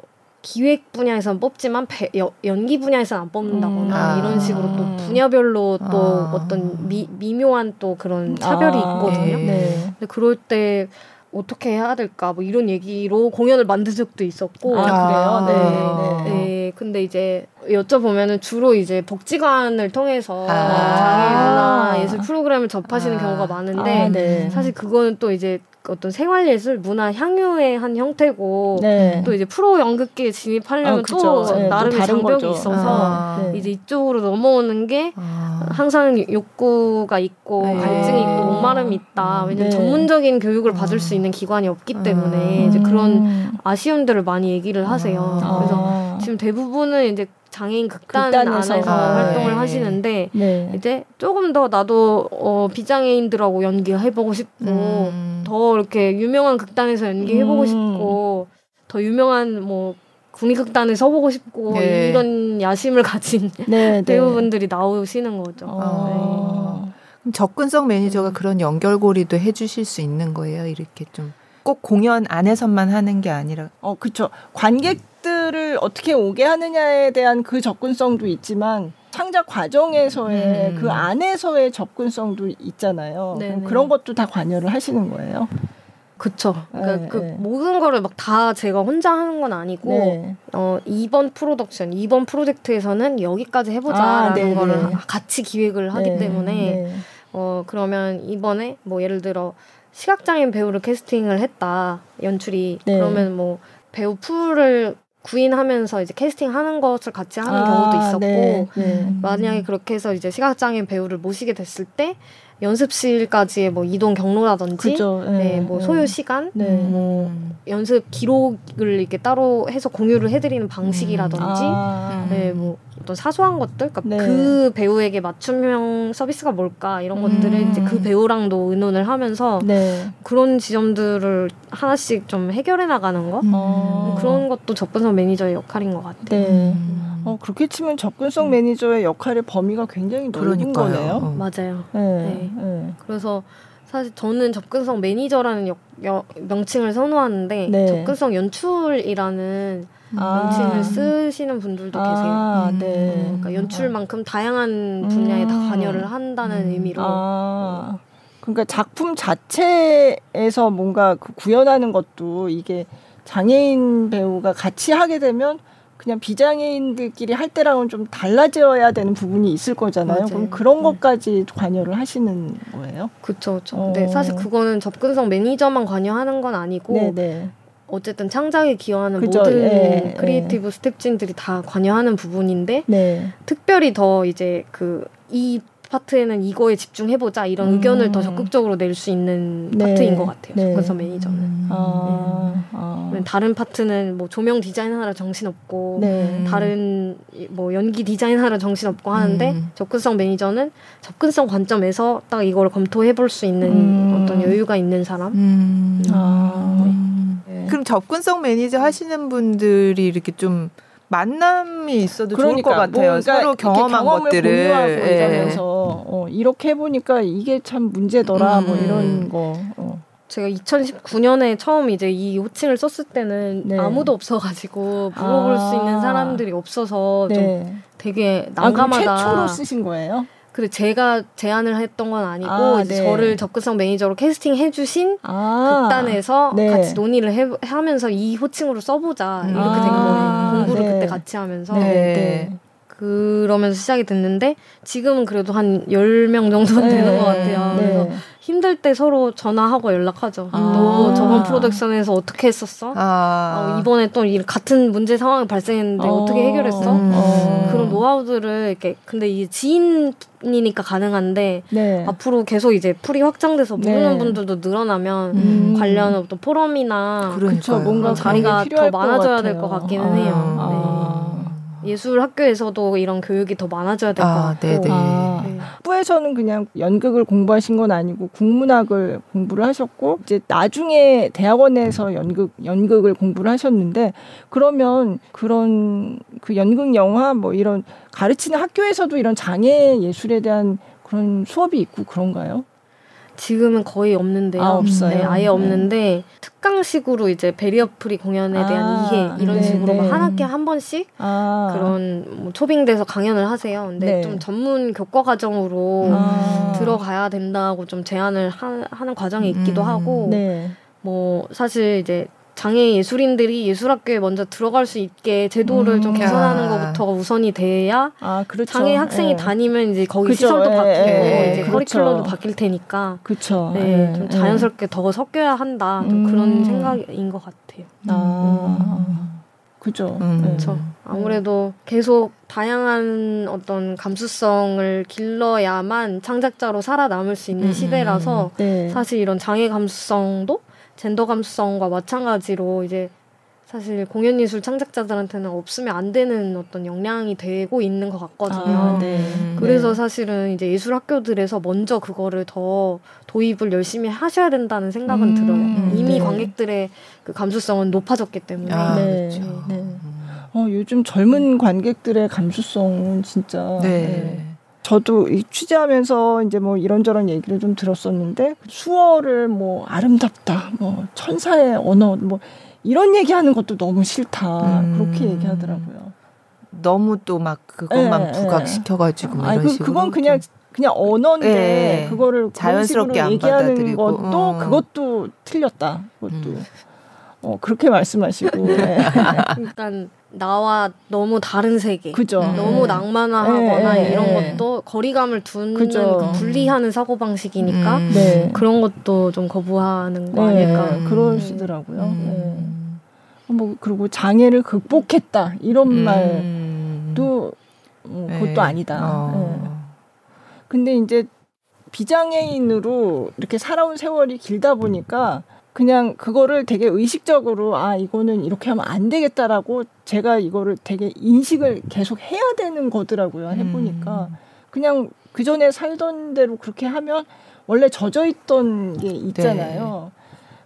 기획 분야에서는 뽑지만 배, 여, 연기 분야에서는 안 뽑는다거나 음. 아. 이런 식으로 또 분야별로 또 아. 어떤 미, 미묘한 또 그런 차별이 아, 있거든요. 네. 네. 근데 그럴 때 어떻게 해야 될까 뭐 이런 얘기로 공연을 만든 적도 있었고 아, 그래요? 네. 아. 네. 네, 근데 이제 여쭤보면은 주로 이제 복지관을 통해서 아. 장애 문화 예술 프로그램을 접하시는 아. 경우가 많은데 아, 네. 사실 그거는 또 이제 어떤 생활 예술 문화 향유의 한 형태고 네. 또 이제 프로 연극계에 진입하려면 아. 또 네, 또 나름의 다른 장벽이 거죠. 있어서 아. 네. 이제 이쪽으로 넘어오는 게 아. 항상 욕구가 있고 네. 갈증이 있고 목마름이 있다. 왜냐면 네. 전문적인 교육을 받을 아. 수 있는 기관이 없기 아. 때문에 이제 그런 음. 아쉬움들을 많이 얘기를 하세요. 아. 그래서 아. 지금 대부분은 이제 장애인 극단 극단에서. 안에서 아, 활동을 네. 하시는데 네. 이제 조금 더 나도 어, 비장애인들하고 연기해보고 싶고 음. 더 이렇게 유명한 극단에서 연기해보고 음. 싶고 더 유명한 뭐 국립극단에 서보고 싶고 네. 이런 야심을 가진 네, 네. 배우분들이 나오시는 거죠. 어. 그럼 접근성 매니저가 음. 그런 연결고리도 해주실 수 있는 거예요. 이렇게 좀 꼭 공연 안에서만 하는 게 아니라 어, 그쵸. 관객 들을 어떻게 오게 하느냐에 대한 그 접근성도 있지만 창작 과정에서의 음. 그 안에서의 접근성도 있잖아요. 그런 것도 다 관여를 하시는 거예요. 그쵸. 그러니까 네, 그 네. 모든 거를 막 다 제가 혼자 하는 건 아니고 네. 어 이번 프로덕션, 이번 프로젝트에서는 여기까지 아, 해보자라는 네네. 거를 같이 기획을 하기 네. 때문에 네. 어 그러면 이번에 뭐 예를 들어 시각장애인 배우를 캐스팅을 했다 연출이 네. 그러면 뭐 배우 풀을 구인하면서 이제 캐스팅 하는 것을 같이 하는 아, 경우도 있었고 네. 네. 만약에 그렇게 해서 이제 시각장애인 배우를 모시게 됐을 때 연습실까지의 뭐 이동 경로라든지 그죠. 네, 뭐 소요 시간 네. 뭐 연습 기록을 이렇게 따로 해서 공유를 해드리는 방식이라든지 아, 네, 뭐 어떤 사소한 것들, 그러니까 네. 그 배우에게 맞춤형 서비스가 뭘까 이런 것들을 음. 이제 그 배우랑도 의논을 하면서 네. 그런 지점들을 하나씩 좀 해결해 나가는 거 음. 어. 그런 것도 접근성 매니저의 역할인 것 같아요. 네. 음. 어, 그렇게 치면 접근성 매니저의 역할의 범위가 굉장히 넓은 그러니까요. 거네요. 어. 맞아요. 네. 네. 그래서 사실 저는 접근성 매니저라는 역- 여- 명칭을 선호하는데 네. 접근성 연출이라는 아. 명칭을 쓰시는 분들도 계세요. 아, 음. 네. 그러니까 연출만큼 다양한 분야에 다 음. 관여를 한다는 음. 의미로 아, 그러니까 작품 자체에서 뭔가 그 구현하는 것도 이게 장애인 배우가 같이 하게 되면 그냥 비장애인들끼리 할 때랑은 좀 달라져야 되는 부분이 있을 거잖아요. 맞아요. 그럼 그런 네. 것까지 관여를 하시는 거예요? 그쵸, 그쵸. 어. 근데 사실 그거는 접근성 매니저만 관여하는 건 아니고 네, 네. 어쨌든 창작에 기여하는 그죠. 모든 예, creative 스태프진들이 다 관여하는 부분인데 네. 특별히 더 이제 그 이 파트에는 이거에 집중해보자 이런 음. 의견을 더 적극적으로 낼 수 있는 네. 파트인 것 같아요. 네. 접근성 매니저는. 음. 아, 아. 왜냐면 다른 파트는 뭐 조명 디자인하랴 정신 없고 네. 다른 이- 뭐 연기 디자인하랴 정신 없고 하는데 음. 접근성 매니저는 접근성 관점에서 딱 이걸 검토해 볼 수 있는 음. 어떤 여유가 있는 사람. 음. 아. 음. 네. 그럼 접근성 매니저 하시는 분들이 이렇게 좀 만남이 있어도 좋을 것 같아요. 뭐 그러니까 서로 경험한 것들을 공유하고 예. 이러면서 어, 이렇게 해보니까 이게 참 문제더라 뭐 음. 이런 거. 어. 제가 2019년에 처음 이제 이 호칭을 썼을 때는 네. 아무도 없어가지고 물어볼 아. 수 있는 사람들이 없어서 좀 네. 되게 아, 난감하다. 최초로 쓰신 거예요? 근데 제가 제안을 했던 건 아니고 아, 이제 네. 저를 접근성 매니저로 캐스팅 해주신 아. 극단에서 네. 같이 논의를 해, 하면서 이 호칭으로 써보자 이렇게 된 아. 거예요. 공부를 네. 그때 같이 하면서 네. 네. 그러면서 시작이 됐는데 지금은 그래도 한 10명 정도는 되는 것 같아요. 네. 그래서 힘들 때 서로 전화하고 연락하죠. 아. 너 저번 프로덕션에서 어떻게 했었어? 아, 어, 이번에 또이 같은 문제 상황이 발생했는데 어. 떻게 해결했어? 음. 어. 그런 노하우들을 이렇게 근데 이게 지인이니까 가능한데 네. 앞으로 계속 이제 풀이 확장돼서 모르는 네. 분들도 늘어나면 음. 관련 어떤 포럼이나. 그쵸, 뭔가 그런 자리가 더것 많아져야 될. 것 같기는 아. 해요. 아. 예술 학교에서도 이런 교육이 더 많아져야 될것 아, 같고. 네네. 아. 네. 학부에서는 그냥 연극을 공부하신 건 아니고 국문학을 공부를 하셨고 이제 나중에 대학원에서 연극 연극을 공부를 하셨는데 그러면 그런 그 연극 영화 뭐 이런 가르치는 학교에서도 이런 장애 예술에 대한 그런 수업이 있고 그런가요? 지금은 거의 없는데요. 아, 없어요? 네, 아예 네. 없는데 특강식으로 이제 베리어프리 공연에 대한 아, 이해 이런 네, 식으로 네. 한 학기에 한 번씩 아 그런 뭐 초빙돼서 강연을 하세요. 근데 네. 좀 전문 교과 과정으로 아. 들어가야 된다고 좀 제안을 하, 하는 과정이 있기도 음. 하고 네. 뭐 사실 이제 장애 예술인들이 예술학교에 먼저 들어갈 수 있게 제도를 음. 좀 개선하는 아. 것부터가 우선이 돼야 아 그렇죠. 장애 학생이 예. 다니면 이제 거기 그죠. 시설도 예, 바뀌고 예, 이제 그렇죠. 커리큘럼도 바뀔 테니까 그렇죠. 네, 예, 좀 예. 자연스럽게 더 섞여야 한다. 좀 음. 그런 생각인 것 같아요. 아 그죠. 음. 예. 그렇죠. 아무래도 계속 다양한 어떤 감수성을 길러야만 창작자로 살아남을 수 있는 음, 시대라서 네. 사실 이런 장애 감수성도 젠더 감수성과 마찬가지로 이제 사실 공연 예술 창작자들한테는 없으면 안 되는 어떤 역량이 되고 있는 것 같거든요. 아, 네. 음. 그래서 네. 사실은 이제 예술 학교들에서 먼저 그거를 더 도입을 열심히 하셔야 된다는 생각은 음, 들어요. 이미 네. 관객들의 그 감수성은 높아졌기 때문에. 아, 네. 그렇죠. 네. 어, 요즘 젊은 관객들의 감수성은 진짜 네. 네. 저도 이 취재하면서 이제 뭐 이런저런 얘기를 좀 들었었는데 수어를 뭐 아름답다, 뭐 천사의 언어, 뭐 이런 얘기하는 것도 너무 싫다 음. 그렇게 얘기하더라고요. 너무 또 막 그것만 네, 부각시켜가지고 뭐 아니 이런 그 식으로 그건 그냥 좀- 그냥 언어인데 네. 그거를 자연스럽게 얘기하는. 것도 음. 그것도 틀렸다. 그것도 음. 어 그렇게 말씀하시고 네. 그러니까 나와 너무 다른 세계. 그죠. 음. 너무 낭만화하거나 네, 이런 네. 것도 거리감을 두는. 그 분리하는 사고 방식이니까 음. 네. 그런 것도 좀 거부하는 거 네, 아닐까. 음. 그러시더라고요. 음. 네. 뭐 그리고 장애를 극복했다 이런 음. 말도 어, 네. 그것도 아니다. 어. 네. 근데 이제 비장애인으로 이렇게 살아온 세월이 길다 보니까 그냥 그거를 되게 의식적으로 아 이거는 이렇게 하면 안 되겠다라고 제가 이거를 되게 인식을 계속 해야 되는 거더라고요 해보니까 음. 그냥 그 전에 살던 대로 그렇게 하면 원래 젖어 있던 게 있잖아요.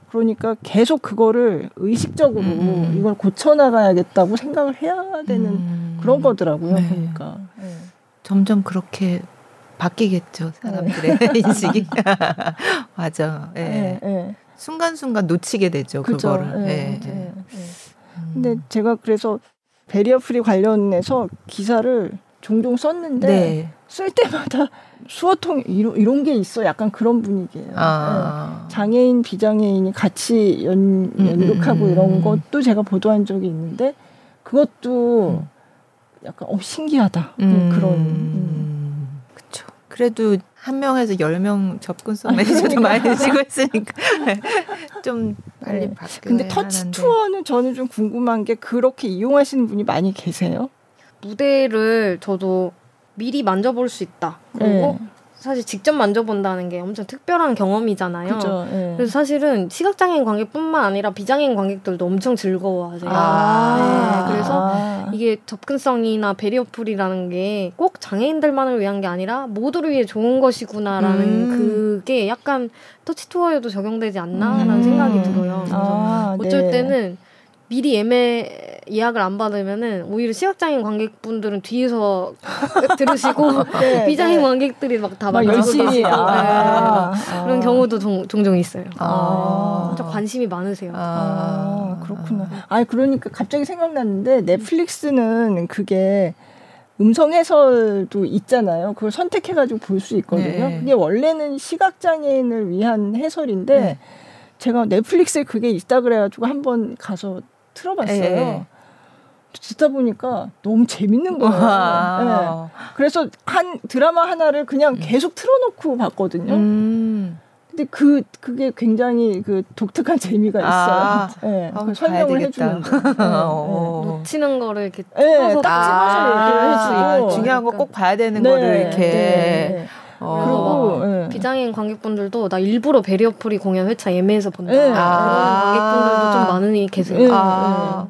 그러니까 계속 그거를 의식적으로 음. 이걸 고쳐 나가야겠다고 생각을 해야 되는 음. 그런 거더라고요 네. 보니까. 네. 점점 그렇게 바뀌겠죠 사람들의 인식이 맞아 예. 네, 네. 순간순간 놓치게 되죠 그죠. 그거를 네. 네, 네. 음. 근데 제가 그래서 barrier free 관련해서 기사를 종종 썼는데 네. 쓸 때마다 수어통 이런 이런 게 있어 약간 그런 분위기예요. 네. 아. 장애인 비장애인이 같이 연, 음, 연극하고 음, 이런 음. 것도 제가 보도한 적이 있는데 그것도 음. 약간 어 신기하다 음, 그런 음. 음. 그쵸. 그래도 한 명에서 열 명 접근성 매니저도. 많이 지고 있으니까 좀 빨리 네. 바뀌어야 근데 터치 하는데. 투어는 저는 좀 궁금한 게 그렇게 이용하시는 분이 많이 계세요? 무대를 저도 미리 만져볼 수 있다. 그리고 네. 사실 직접 만져본다는 게 엄청 특별한 경험이잖아요. 그죠. 예. 그래서 사실은 시각장애인 관객뿐만 아니라 비장애인 관객들도 엄청 즐거워하세요. 아, 네, 그래서 아. 이게 접근성이나 베리어풀이라는 게 꼭 장애인들만을 위한 게 아니라 모두를 위해 좋은 것이구나라는 음. 그게 약간 터치 투어에도 적용되지 않나라는 음. 생각이 들어요. 그래서 아, 어쩔 네. 때는 미리 예매 예약을 안 받으면은 오히려 시각장애인 관객분들은 뒤에서 들으시고 네, 비장애인 네. 관객들이 막 다 막 열심히. 아, 네. 아. 그런 경우도 종, 종종 있어요. 아. 진짜 관심이 많으세요. 아, 그렇구나. 아, 그러니까 갑자기 생각났는데 넷플릭스는 그게 음성 해설도 있잖아요. 그걸 선택해가지고 볼 수 있거든요. 네. 그게 원래는 시각장애인을 위한 해설인데 네. 제가 넷플릭스에 그게 있다 그래가지고 한번 가서 틀어봤어요. 네. 듣다 보니까 너무 재밌는 거예요. 네. 그래서 한 드라마 하나를 그냥 음. 계속 틀어놓고 봤거든요. 음. 근데 그 그게 굉장히 그 독특한 재미가 있어요. 아, 네, 그 설명을 해주는 네, 네. 놓치는 거를 이렇게 네, 딱 집어서 얘기를 해주고 중요한 거 꼭 봐야 되는 네, 거를 이렇게. 네. 어. 그리고 네. 비장애인 관객분들도 나 일부러 베리어프리 공연 회차 예매해서 본다. 네. 아. 관객분들도 좀 많으니 계세요. 네. 아.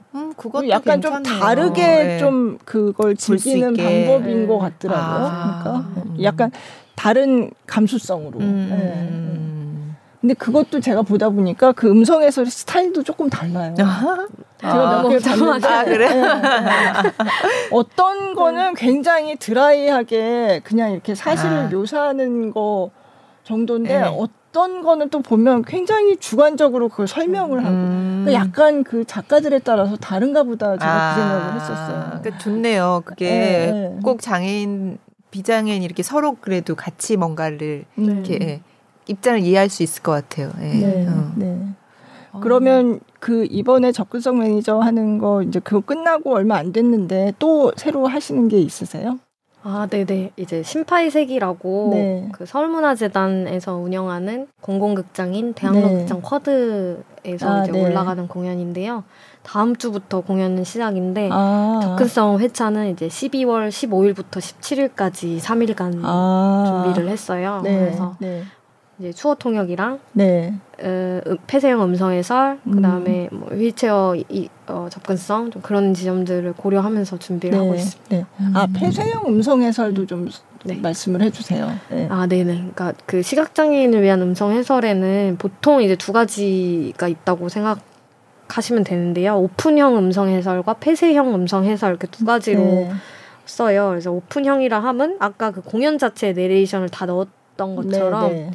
음, 그것도 약간 괜찮네요. 좀 다르게 네. 좀 그걸 즐기는 방법인 것 같더라고요. 아. 그러니까 약간 다른 감수성으로. 음. 네. 근데 그것도 제가 보다 보니까 그 음성 해설 스타일도 조금 달라요. 아. 제가 몇개 봤는데 아, 그래? 네. 어떤 거는 굉장히 드라이하게 그냥 이렇게 사실을 아. 묘사하는 거 정도인데 네. 어떤 거는 또 보면 굉장히 주관적으로 그걸 설명을 하고 음. 그러니까 약간 그 작가들에 따라서 다른가 보다 제가 아. 그 생각을 했었어요. 그러니까 좋네요. 그게 네. 꼭 장애인 비장애인 이렇게 서로 그래도 같이 뭔가를 음. 이렇게 입장을 이해할 수 있을 것 같아요. 예. 네. 어. 네. 그러면 그 이번에 접근성 매니저 하는 거 이제 그거 끝나고 얼마 안 됐는데 또 새로 하시는 게 있으세요? 아, 네네. 이제 심파이색이라고 네. 그 서울문화재단에서 운영하는 공공극장인 대학로극장 네. 쿼드에서 아, 이제 네. 올라가는 공연인데요. 다음 주부터 공연은 시작인데 아. 접근성 회차는 이제 12월 15일부터 17일까지 3일간 아. 준비를 했어요. 네. 그래서 네. 이제 수어 통역이랑 네. 어, 폐쇄형 음성 해설 그다음에 음. 뭐 휠체어 이, 어, 접근성 좀 그런 지점들을 고려하면서 준비를 네. 하고 있습니다. 네. 아 음. 폐쇄형 음성 해설도 좀 네. 말씀을 해주세요. 네. 아, 네네. 그러니까 그 시각장애인을 위한 음성 해설에는 보통 이제 두 가지가 있다고 생각하시면 되는데요. 오픈형 음성 해설과 폐쇄형 음성 해설 이렇게 두 가지로 네. 써요. 그래서 오픈형이라 함은 아까 그 공연 자체에 내레이션을 다 넣었던 것처럼.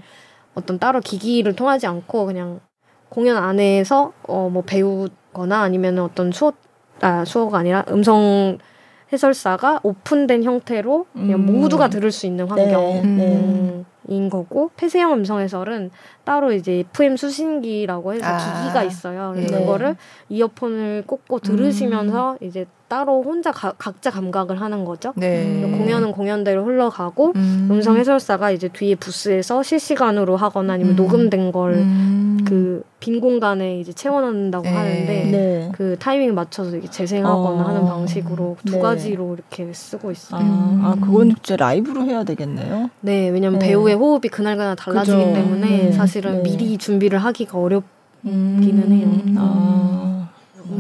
네, 네. 어떤 따로 기기를 통하지 않고 그냥 공연 안에서 어 뭐 배우거나 아니면 어떤 수어 아 수어가 아니라 음성 해설사가 오픈된 형태로 그냥 음. 모두가 들을 수 있는 환경인 네. 네. 거고 폐쇄형 음성 해설은 따로 이제 FM 수신기라고 해서 아. 기기가 있어요. 그래서 네. 그거를 이어폰을 꽂고 들으시면서 음. 이제 따로 혼자 가, 각자 감각을 하는 거죠. 네. 공연은 공연대로 흘러가고 음. 성 해설사가 이제 뒤에 부스에서 실시간으로 하거나 아니면 음. 녹음된 걸그 음. 빈 공간에 이제 채워넣는다고 네. 하는데 네. 그 타이밍 맞춰서 이렇게 재생하거나 어. 하는 방식으로 두 네. 가지로 이렇게 쓰고 있어요. 아, 아 그건 진짜 라이브로 해야 되겠네요. 네, 왜냐면 네. 배우의 호흡이 그날그날 달라지기 그죠. 때문에 네. 사실은 미리 준비를 하기가 어렵기는 해요. 아.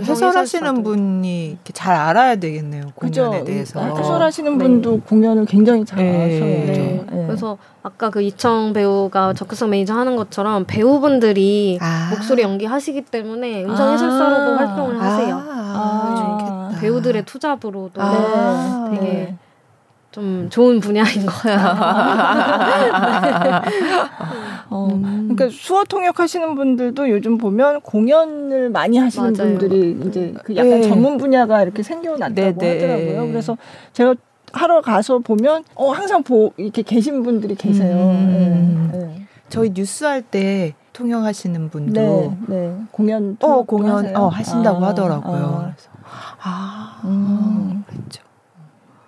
해설하시는 분이 잘 알아야 되겠네요. 공연에 그죠? 대해서. 해설하시는 네. 분도 공연을 굉장히 잘 네. 아셔요. 네. 네. 그래서 아까 그 이청 배우가 적극성 매니저 하는 것처럼 배우분들이 아. 목소리 연기하시기 때문에 음성 아. 해설사로도 아. 활동을 하세요. 아. 배우들의 투잡으로도 아. 되게 네. 좀 좋은 분야인 거야. 네. 어, 그러니까 수어 통역하시는 분들도 요즘 보면 공연을 많이 하시는 맞아요. 분들이 이제 그 약간 네. 전문 분야가 이렇게 생겨났다고 네, 네. 하더라고요. 그래서 제가 하러 가서 보면 어 항상 보 이렇게 계신 분들이 계세요. 음. 네. 저희 뉴스 할 때 통역하시는 분도 네, 네. 공연 어 공연 하세요? 어 하신다고 아, 하더라고요. 아. 그래서 아 음. 그렇죠.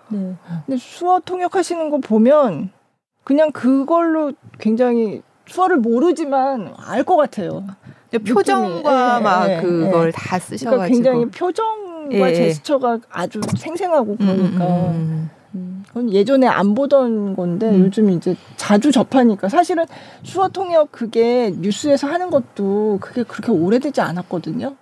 네. 근데 수어 통역하시는 거 보면 그냥 그걸로 굉장히 수어를 모르지만 알 것 같아요. 표정과 예, 막 예, 그걸 예. 다 쓰셔가지고 그러니까 굉장히 표정과 예. 제스처가 아주 생생하고 그러니까 음, 음, 음. 예전에 안 보던 건데 음. 요즘 이제 자주 접하니까 사실은 수어 통역 그게 뉴스에서 하는 것도 그게 그렇게 오래되지 않았거든요.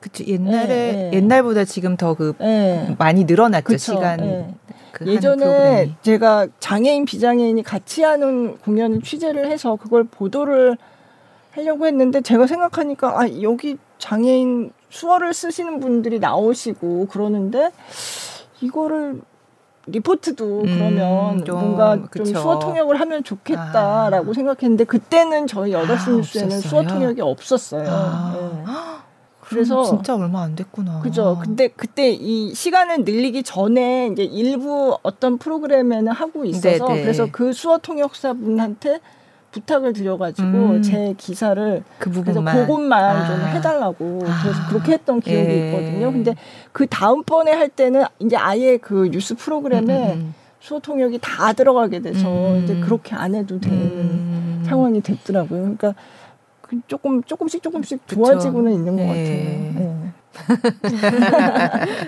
그쵸 옛날에 예, 예. 옛날보다 지금 더그 예. 많이 늘어났죠 시간. 예. 그 예전에 제가 장애인 비장애인이 같이 하는 공연을 취재를 해서 그걸 보도를 하려고 했는데 제가 생각하니까 아 여기 장애인 수어를 쓰시는 분들이 나오시고 그러는데 이거를 리포트도 음, 그러면 좀, 뭔가 그쵸. 좀 수어 통역을 하면 좋겠다라고 아. 생각했는데 그때는 저희 여덟 시 아, 뉴스에는 수어 통역이 없었어요. 아. 네. 그래서 진짜 얼마 안 됐구나. 그죠. 근데 그때 이 시간을 늘리기 전에 이제 일부 어떤 프로그램에는 하고 있어서 네네. 그래서 그 수어 통역사분한테 부탁을 드려가지고 음. 제 기사를 그 그래서 부분만 그것만 아. 좀 해달라고 그래서 아. 그렇게 했던 기억이 예. 있거든요. 근데 그 다음 번에 할 때는 이제 아예 그 뉴스 프로그램에 음, 수호 통역이 다 들어가게 돼서 음. 이제 그렇게 안 해도 되는 음. 상황이 됐더라고요. 그러니까 그 조금 조금씩 조금씩 그쵸. 좋아지고는 있는 것 예. 같아요. 예.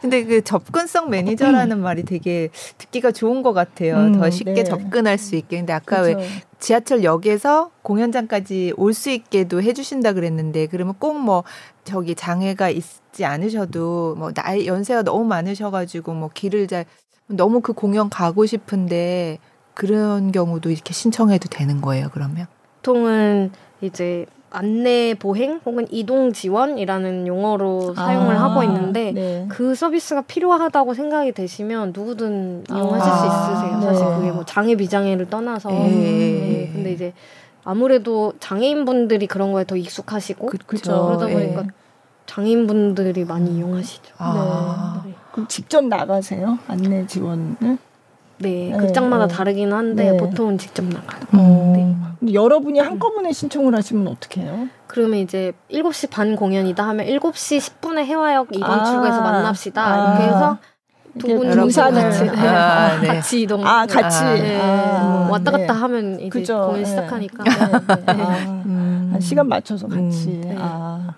근데 그 접근성 매니저라는 말이 되게 듣기가 좋은 것 같아요. 음, 더 쉽게 네. 접근할 수 있게. 근데 아까 왜 그렇죠. 지하철역에서 공연장까지 올 수 있게도 해주신다 그랬는데 그러면 꼭 뭐 저기 장애가 있지 않으셔도 뭐 나이 연세가 너무 많으셔가지고 뭐 길을 잘 너무 그 공연 가고 싶은데 그런 경우도 이렇게 신청해도 되는 거예요. 그러면 보통은 이제 안내 보행 혹은 이동 지원이라는 용어로 사용을 아, 하고 있는데 네. 그 서비스가 필요하다고 생각이 되시면 누구든 이용하실 아, 수 있으세요. 사실 네. 그게 뭐 장애 비장애를 떠나서. 예. 네, 근데 이제 아무래도 장애인분들이 그런 거에 더 익숙하시고 그쵸. 그러다 예. 보니까 장애인분들이 많이 이용하시죠. 아, 네. 그럼 직접 나가세요 안내 지원을? 네, 네, 극장마다 네. 다르긴 한데 네. 보통은 직접 나가요. 어. 네. 여러분이 한꺼번에 신청을 하시면 어떻게 해요? 그러면 이제 7시 반 공연이다 하면 7시 10분에 해화역 이번 아. 출구에서 만납시다. 아. 이렇게 해서 두 이렇게 분 여러분 정도 등산을. 같이, 네. 아, 네. 같이 이동. 아 같이 아, 네. 아, 뭐 왔다 갔다 네. 하면 이제 그죠. 공연 네. 시작하니까. 네, 네. 아, 음. 한 시간 맞춰서 같이. 음. 네. 아.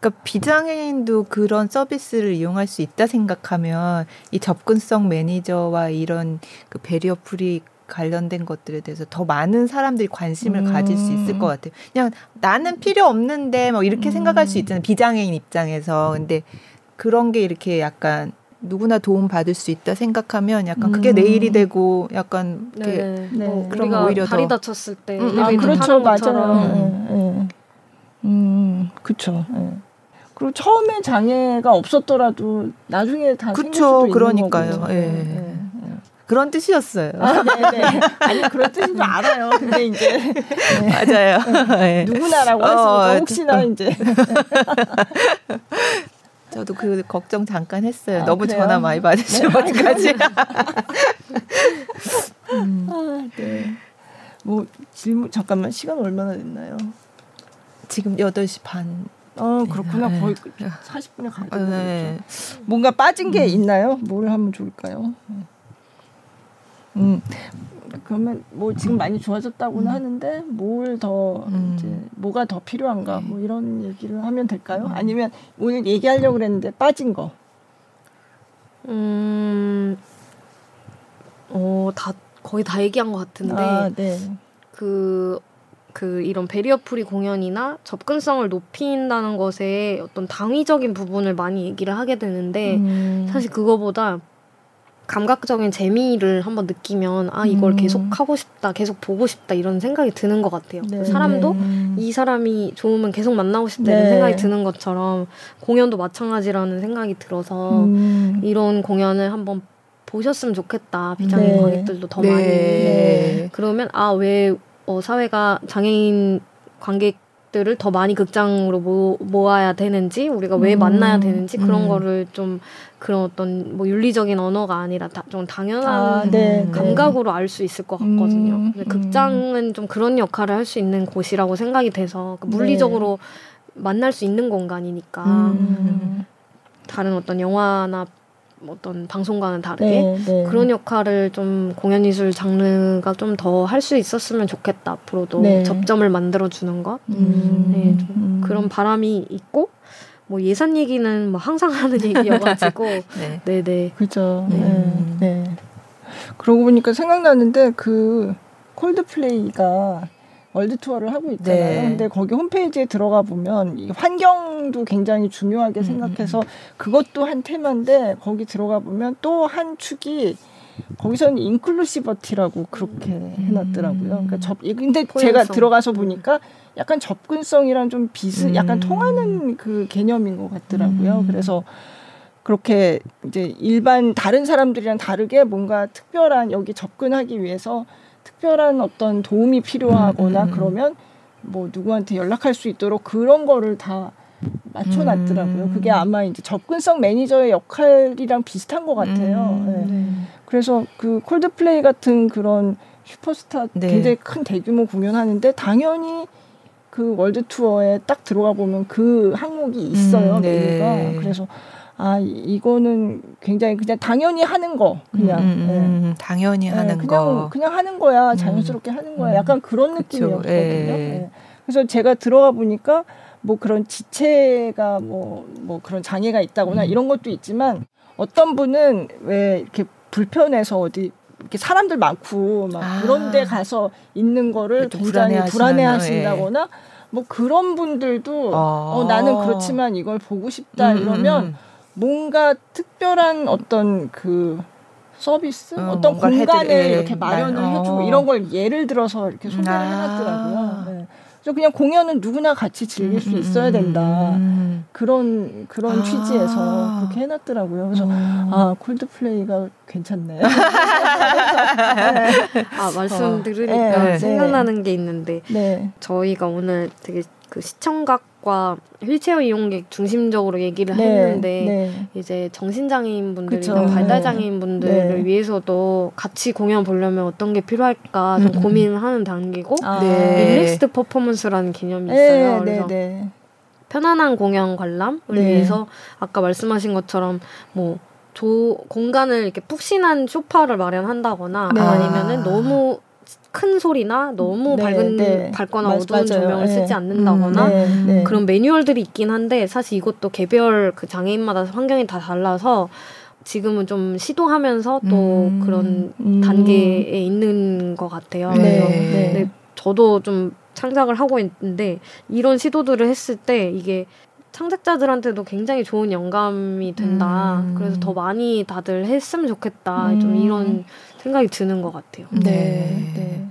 그러니까 비장애인도 그런 서비스를 이용할 수 있다 생각하면 이 접근성 매니저와 이런 그 barrier free 관련된 것들에 대해서 더 많은 사람들이 관심을 음. 가질 수 있을 것 같아요. 그냥 나는 필요 없는데 뭐 이렇게 음. 생각할 수 있잖아요. 비장애인 입장에서. 근데 그런 게 이렇게 약간 누구나 도움 받을 수 있다 생각하면 약간 그게 음. 내 일이 되고 약간 이렇게 네. 네. 뭐 그럼 우리가 오히려 다리 더- 다쳤을 때 음, 아, 그렇죠, 맞아요. 예. 음, 그렇죠. 예. 그리고 처음에 장애가 없었더라도 나중에 다 생길 그쵸, 있는 그러니까요. 예. 예, 예. 그런 뜻이었어요. 아, 네네. 아니 그런 뜻인 줄 알아요. 근데 이제 맞아요. 네. 누구나라고 어, 했으니까 혹시나 어. 이제 저도 그 걱정 잠깐 했어요. 아, 너무 그래요? 전화 많이 받으시면 네. 어떡하지? 아, 네. 뭐 질문 잠깐만 시간 얼마나 됐나요? 지금 8시 반. 어 그렇구나 네. 거의 40분에 가야 되는 네. 거죠. 뭔가 빠진 게 있나요? 뭘 하면 좋을까요? 음 그러면 뭐 지금 많이 좋아졌다고는 하는데 뭘더 음. 이제 뭐가 더 필요한가 네. 뭐 이런 얘기를 하면 될까요? 아니면 오늘 얘기하려고 그랬는데 빠진 거. 음, 어, 다 거의 다 얘기한 것 같은데 아, 네. 그, 그 이런 barrier free 공연이나 접근성을 높인다는 것에 어떤 당위적인 부분을 많이 얘기를 하게 되는데 음. 사실 그거보다 감각적인 재미를 한번 느끼면 아 이걸 음. 계속 하고 싶다 계속 보고 싶다 이런 생각이 드는 것 같아요 네. 사람도 네. 이 사람이 좋으면 계속 만나고 싶다 네. 이런 생각이 드는 것처럼 공연도 마찬가지라는 생각이 들어서 음. 이런 공연을 한번 보셨으면 좋겠다 비장애인 네. 관객들도 더 네. 많이 네. 그러면 아왜 어, 사회가 장애인 관객들을 더 많이 극장으로 모, 모아야 되는지 우리가 왜 음. 만나야 되는지 그런 음. 거를 좀 그런 어떤 뭐 윤리적인 언어가 아니라 다, 좀 당연한 아, 네. 음, 네. 감각으로 알수 있을 것 같거든요. 음, 근데 음. 극장은 좀 그런 역할을 할 수 있는 곳이라고 생각이 돼서 그 물리적으로 만날 수 있는 공간이니까 음. 다른 어떤 영화나 어떤 방송과는 다르게 네, 네. 그런 역할을 좀 공연 예술 장르가 좀 더 할 수 있었으면 좋겠다 앞으로도 네. 접점을 만들어 주는 것 음. 네, 좀 음. 그런 바람이 있고 뭐 예산 얘기는 뭐 항상 하는 얘기여가지고 네. 네네 그죠. 네. 네. 네. 그러고 보니까 생각나는데 그 콜드플레이가 월드 투어를 하고 있잖아요. 네. 근데 거기 홈페이지에 들어가 보면 이 환경도 굉장히 중요하게 음, 생각해서 그것도 한 테마인데 거기 들어가 보면 또 한 축이 거기서는 inclusivity라고 그렇게 해놨더라고요. 그러니까 접 근데 제가 포용성. 들어가서 보니까 약간 접근성이랑 좀 비슷, 약간 음. 통하는 그 개념인 것 같더라고요. 음. 그래서 그렇게 이제 일반 다른 사람들이랑 다르게 뭔가 특별한 여기 접근하기 위해서 특별한 어떤 도움이 필요하거나 음, 음, 음. 그러면 뭐 누구한테 연락할 수 있도록 그런 거를 다 맞춰놨더라고요. 음. 그게 아마 이제 접근성 매니저의 역할이랑 비슷한 것 같아요. 음. 네. 네. 그래서 그 콜드플레이 같은 그런 슈퍼스타 네. 굉장히 큰 대규모 공연하는데 당연히 그 월드 투어에 딱 들어가 보면 그 항목이 있어요. 음, 메뉴가. 네. 그래서 아 이거는 굉장히 그냥 당연히 하는 거 그냥 음, 음, 음 네. 당연히 네, 하는 그냥, 거 그냥 하는 거야 음. 자연스럽게 하는 거야 약간 그런 느낌이었거든요. 네. 그래서 제가 들어가 보니까 뭐 그런 지체가 뭐뭐 뭐 그런 장애가 있다거나 이런 것도 있지만 어떤 분은 왜 이렇게 불편해서 어디 이렇게 사람들 많고 막 아. 그런 데 가서 있는 거를 굉장히 불안해 하신다거나 뭐 그런 분들도 아. 어 나는 그렇지만 이걸 보고 싶다 음, 음, 이러면 음. 뭔가 특별한 어떤 그 서비스 어, 떤 공간을 해드리, 이렇게 마련을 난, 어. 해주고 이런 걸 예를 들어서 이렇게 소개를 아. 해놨더라고요. 네. 그래서 그냥 공연은 누구나 같이 즐길 수 있어야 된다. 음. 그런 그런 아. 취지에서 그렇게 해놨더라고요. 그래서 음. 아 콜드플레이가 괜찮네. 아 말씀 들으니까 네. 생각나는 게 있는데 네. 저희가 오늘 되게 그 시청각과 휠체어 이용객 중심적으로 얘기를 네, 했는데 네. 이제 정신장애인 분들이나 발달장애인 분들을 네. 위해서도 같이 공연 보려면 어떤 게 필요할까 좀 음. 고민을 하는 단계고 아. 릴렉스드 퍼포먼스라는 개념이 네, 있어요. 네, 그래서 편안한 공연 관람을 위해서 아까 말씀하신 것처럼 뭐 조, 공간을 이렇게 푹신한 소파를 마련한다거나 아니면은 너무 큰 소리나 너무 네, 밝은 네. 밝거나 맞, 어두운 맞아요. 조명을 네. 쓰지 않는다거나 음, 네, 네. 그런 매뉴얼들이 있긴 한데 사실 이것도 개별 그 장애인마다 환경이 다 달라서 지금은 좀 시도하면서 또 음, 그런 음. 단계에 있는 것 같아요. 네, 그래서 저도 좀 창작을 하고 있는데 이런 시도들을 했을 때 이게 창작자들한테도 굉장히 좋은 영감이 된다. 음. 그래서 더 많이 다들 했으면 좋겠다. 음. 좀 이런 생각이 드는 것 같아요. 네. 네. 네.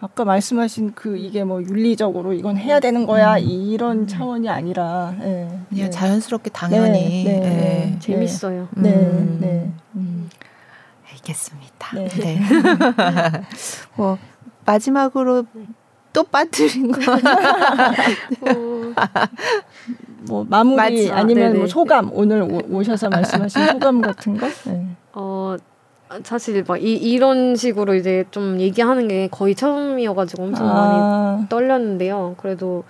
아까 말씀하신 그 이게 뭐 윤리적으로 이건 해야 되는 거야 음. 이런 음. 차원이 아니라 네. 그냥 네. 자연스럽게 당연히 네, 네, 네. 재밌어요. 네, 음. 네. 음. 알겠습니다. 네. 뭐 마지막으로 또 빠뜨린 거. 뭐 마무리 마지막. 아니면 뭐 소감 오늘 오, 셔서 말씀하신 소감 같은 거? 네. 어 사실 막 이, 이런 식으로 이제 좀 얘기하는 게 거의 처음이어가지고 엄청 아. 많이 떨렸는데요. 그래도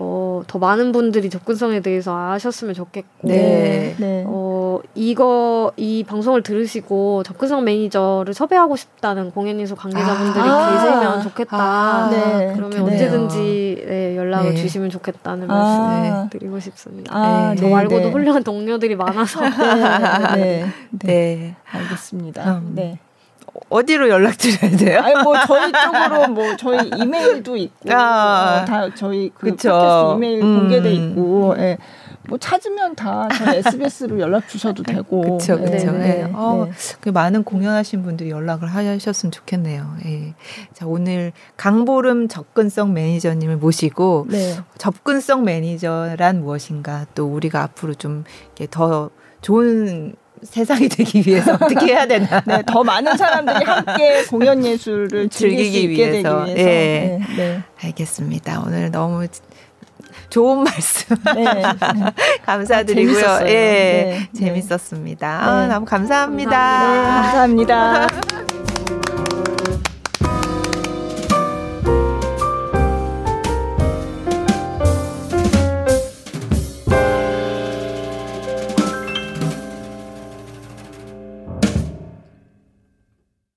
어, 더 많은 분들이 접근성에 대해서 아셨으면 좋겠고, 네. 네. 어, 이거, 이 방송을 들으시고 접근성 매니저를 섭외하고 싶다는 공연인수 관계자분들이 아. 계시면 좋겠다. 아. 네. 그러면 그네요. 언제든지 네, 연락을 네. 주시면 좋겠다는 아. 말씀 드리고 싶습니다. 아, 네. 저 말고도 네. 훌륭한 동료들이 많아서. 네. 네. 알겠습니다. 음. 네. 어디로 연락드려야 돼요? 아니 뭐 저희 쪽으로 뭐 저희 이메일도 있고 아, 어, 다 저희 그 그쵸. 이메일 음. 공개돼 있고 예. 뭐 찾으면 다 저희 SBS로 연락 주셔도 되고 그렇죠 그렇죠 네, 네, 네. 어, 그 많은 공연하신 분들이 연락을 하셨으면 좋겠네요. 예. 자 오늘 강보름 접근성 매니저님을 모시고 네. 접근성 매니저란 무엇인가 또 우리가 앞으로 좀 더 좋은 세상이 되기 위해서 어떻게 해야 되나? 네, 더 많은 사람들이 함께 공연 예술을 즐기기 위해서. 위해서. 네. 네. 네. 알겠습니다. 오늘 너무 좋은 말씀 네. 감사드리고요. 아, 예, 네. 재밌었습니다. 아, 너무 감사합니다. 감사합니다. 감사합니다.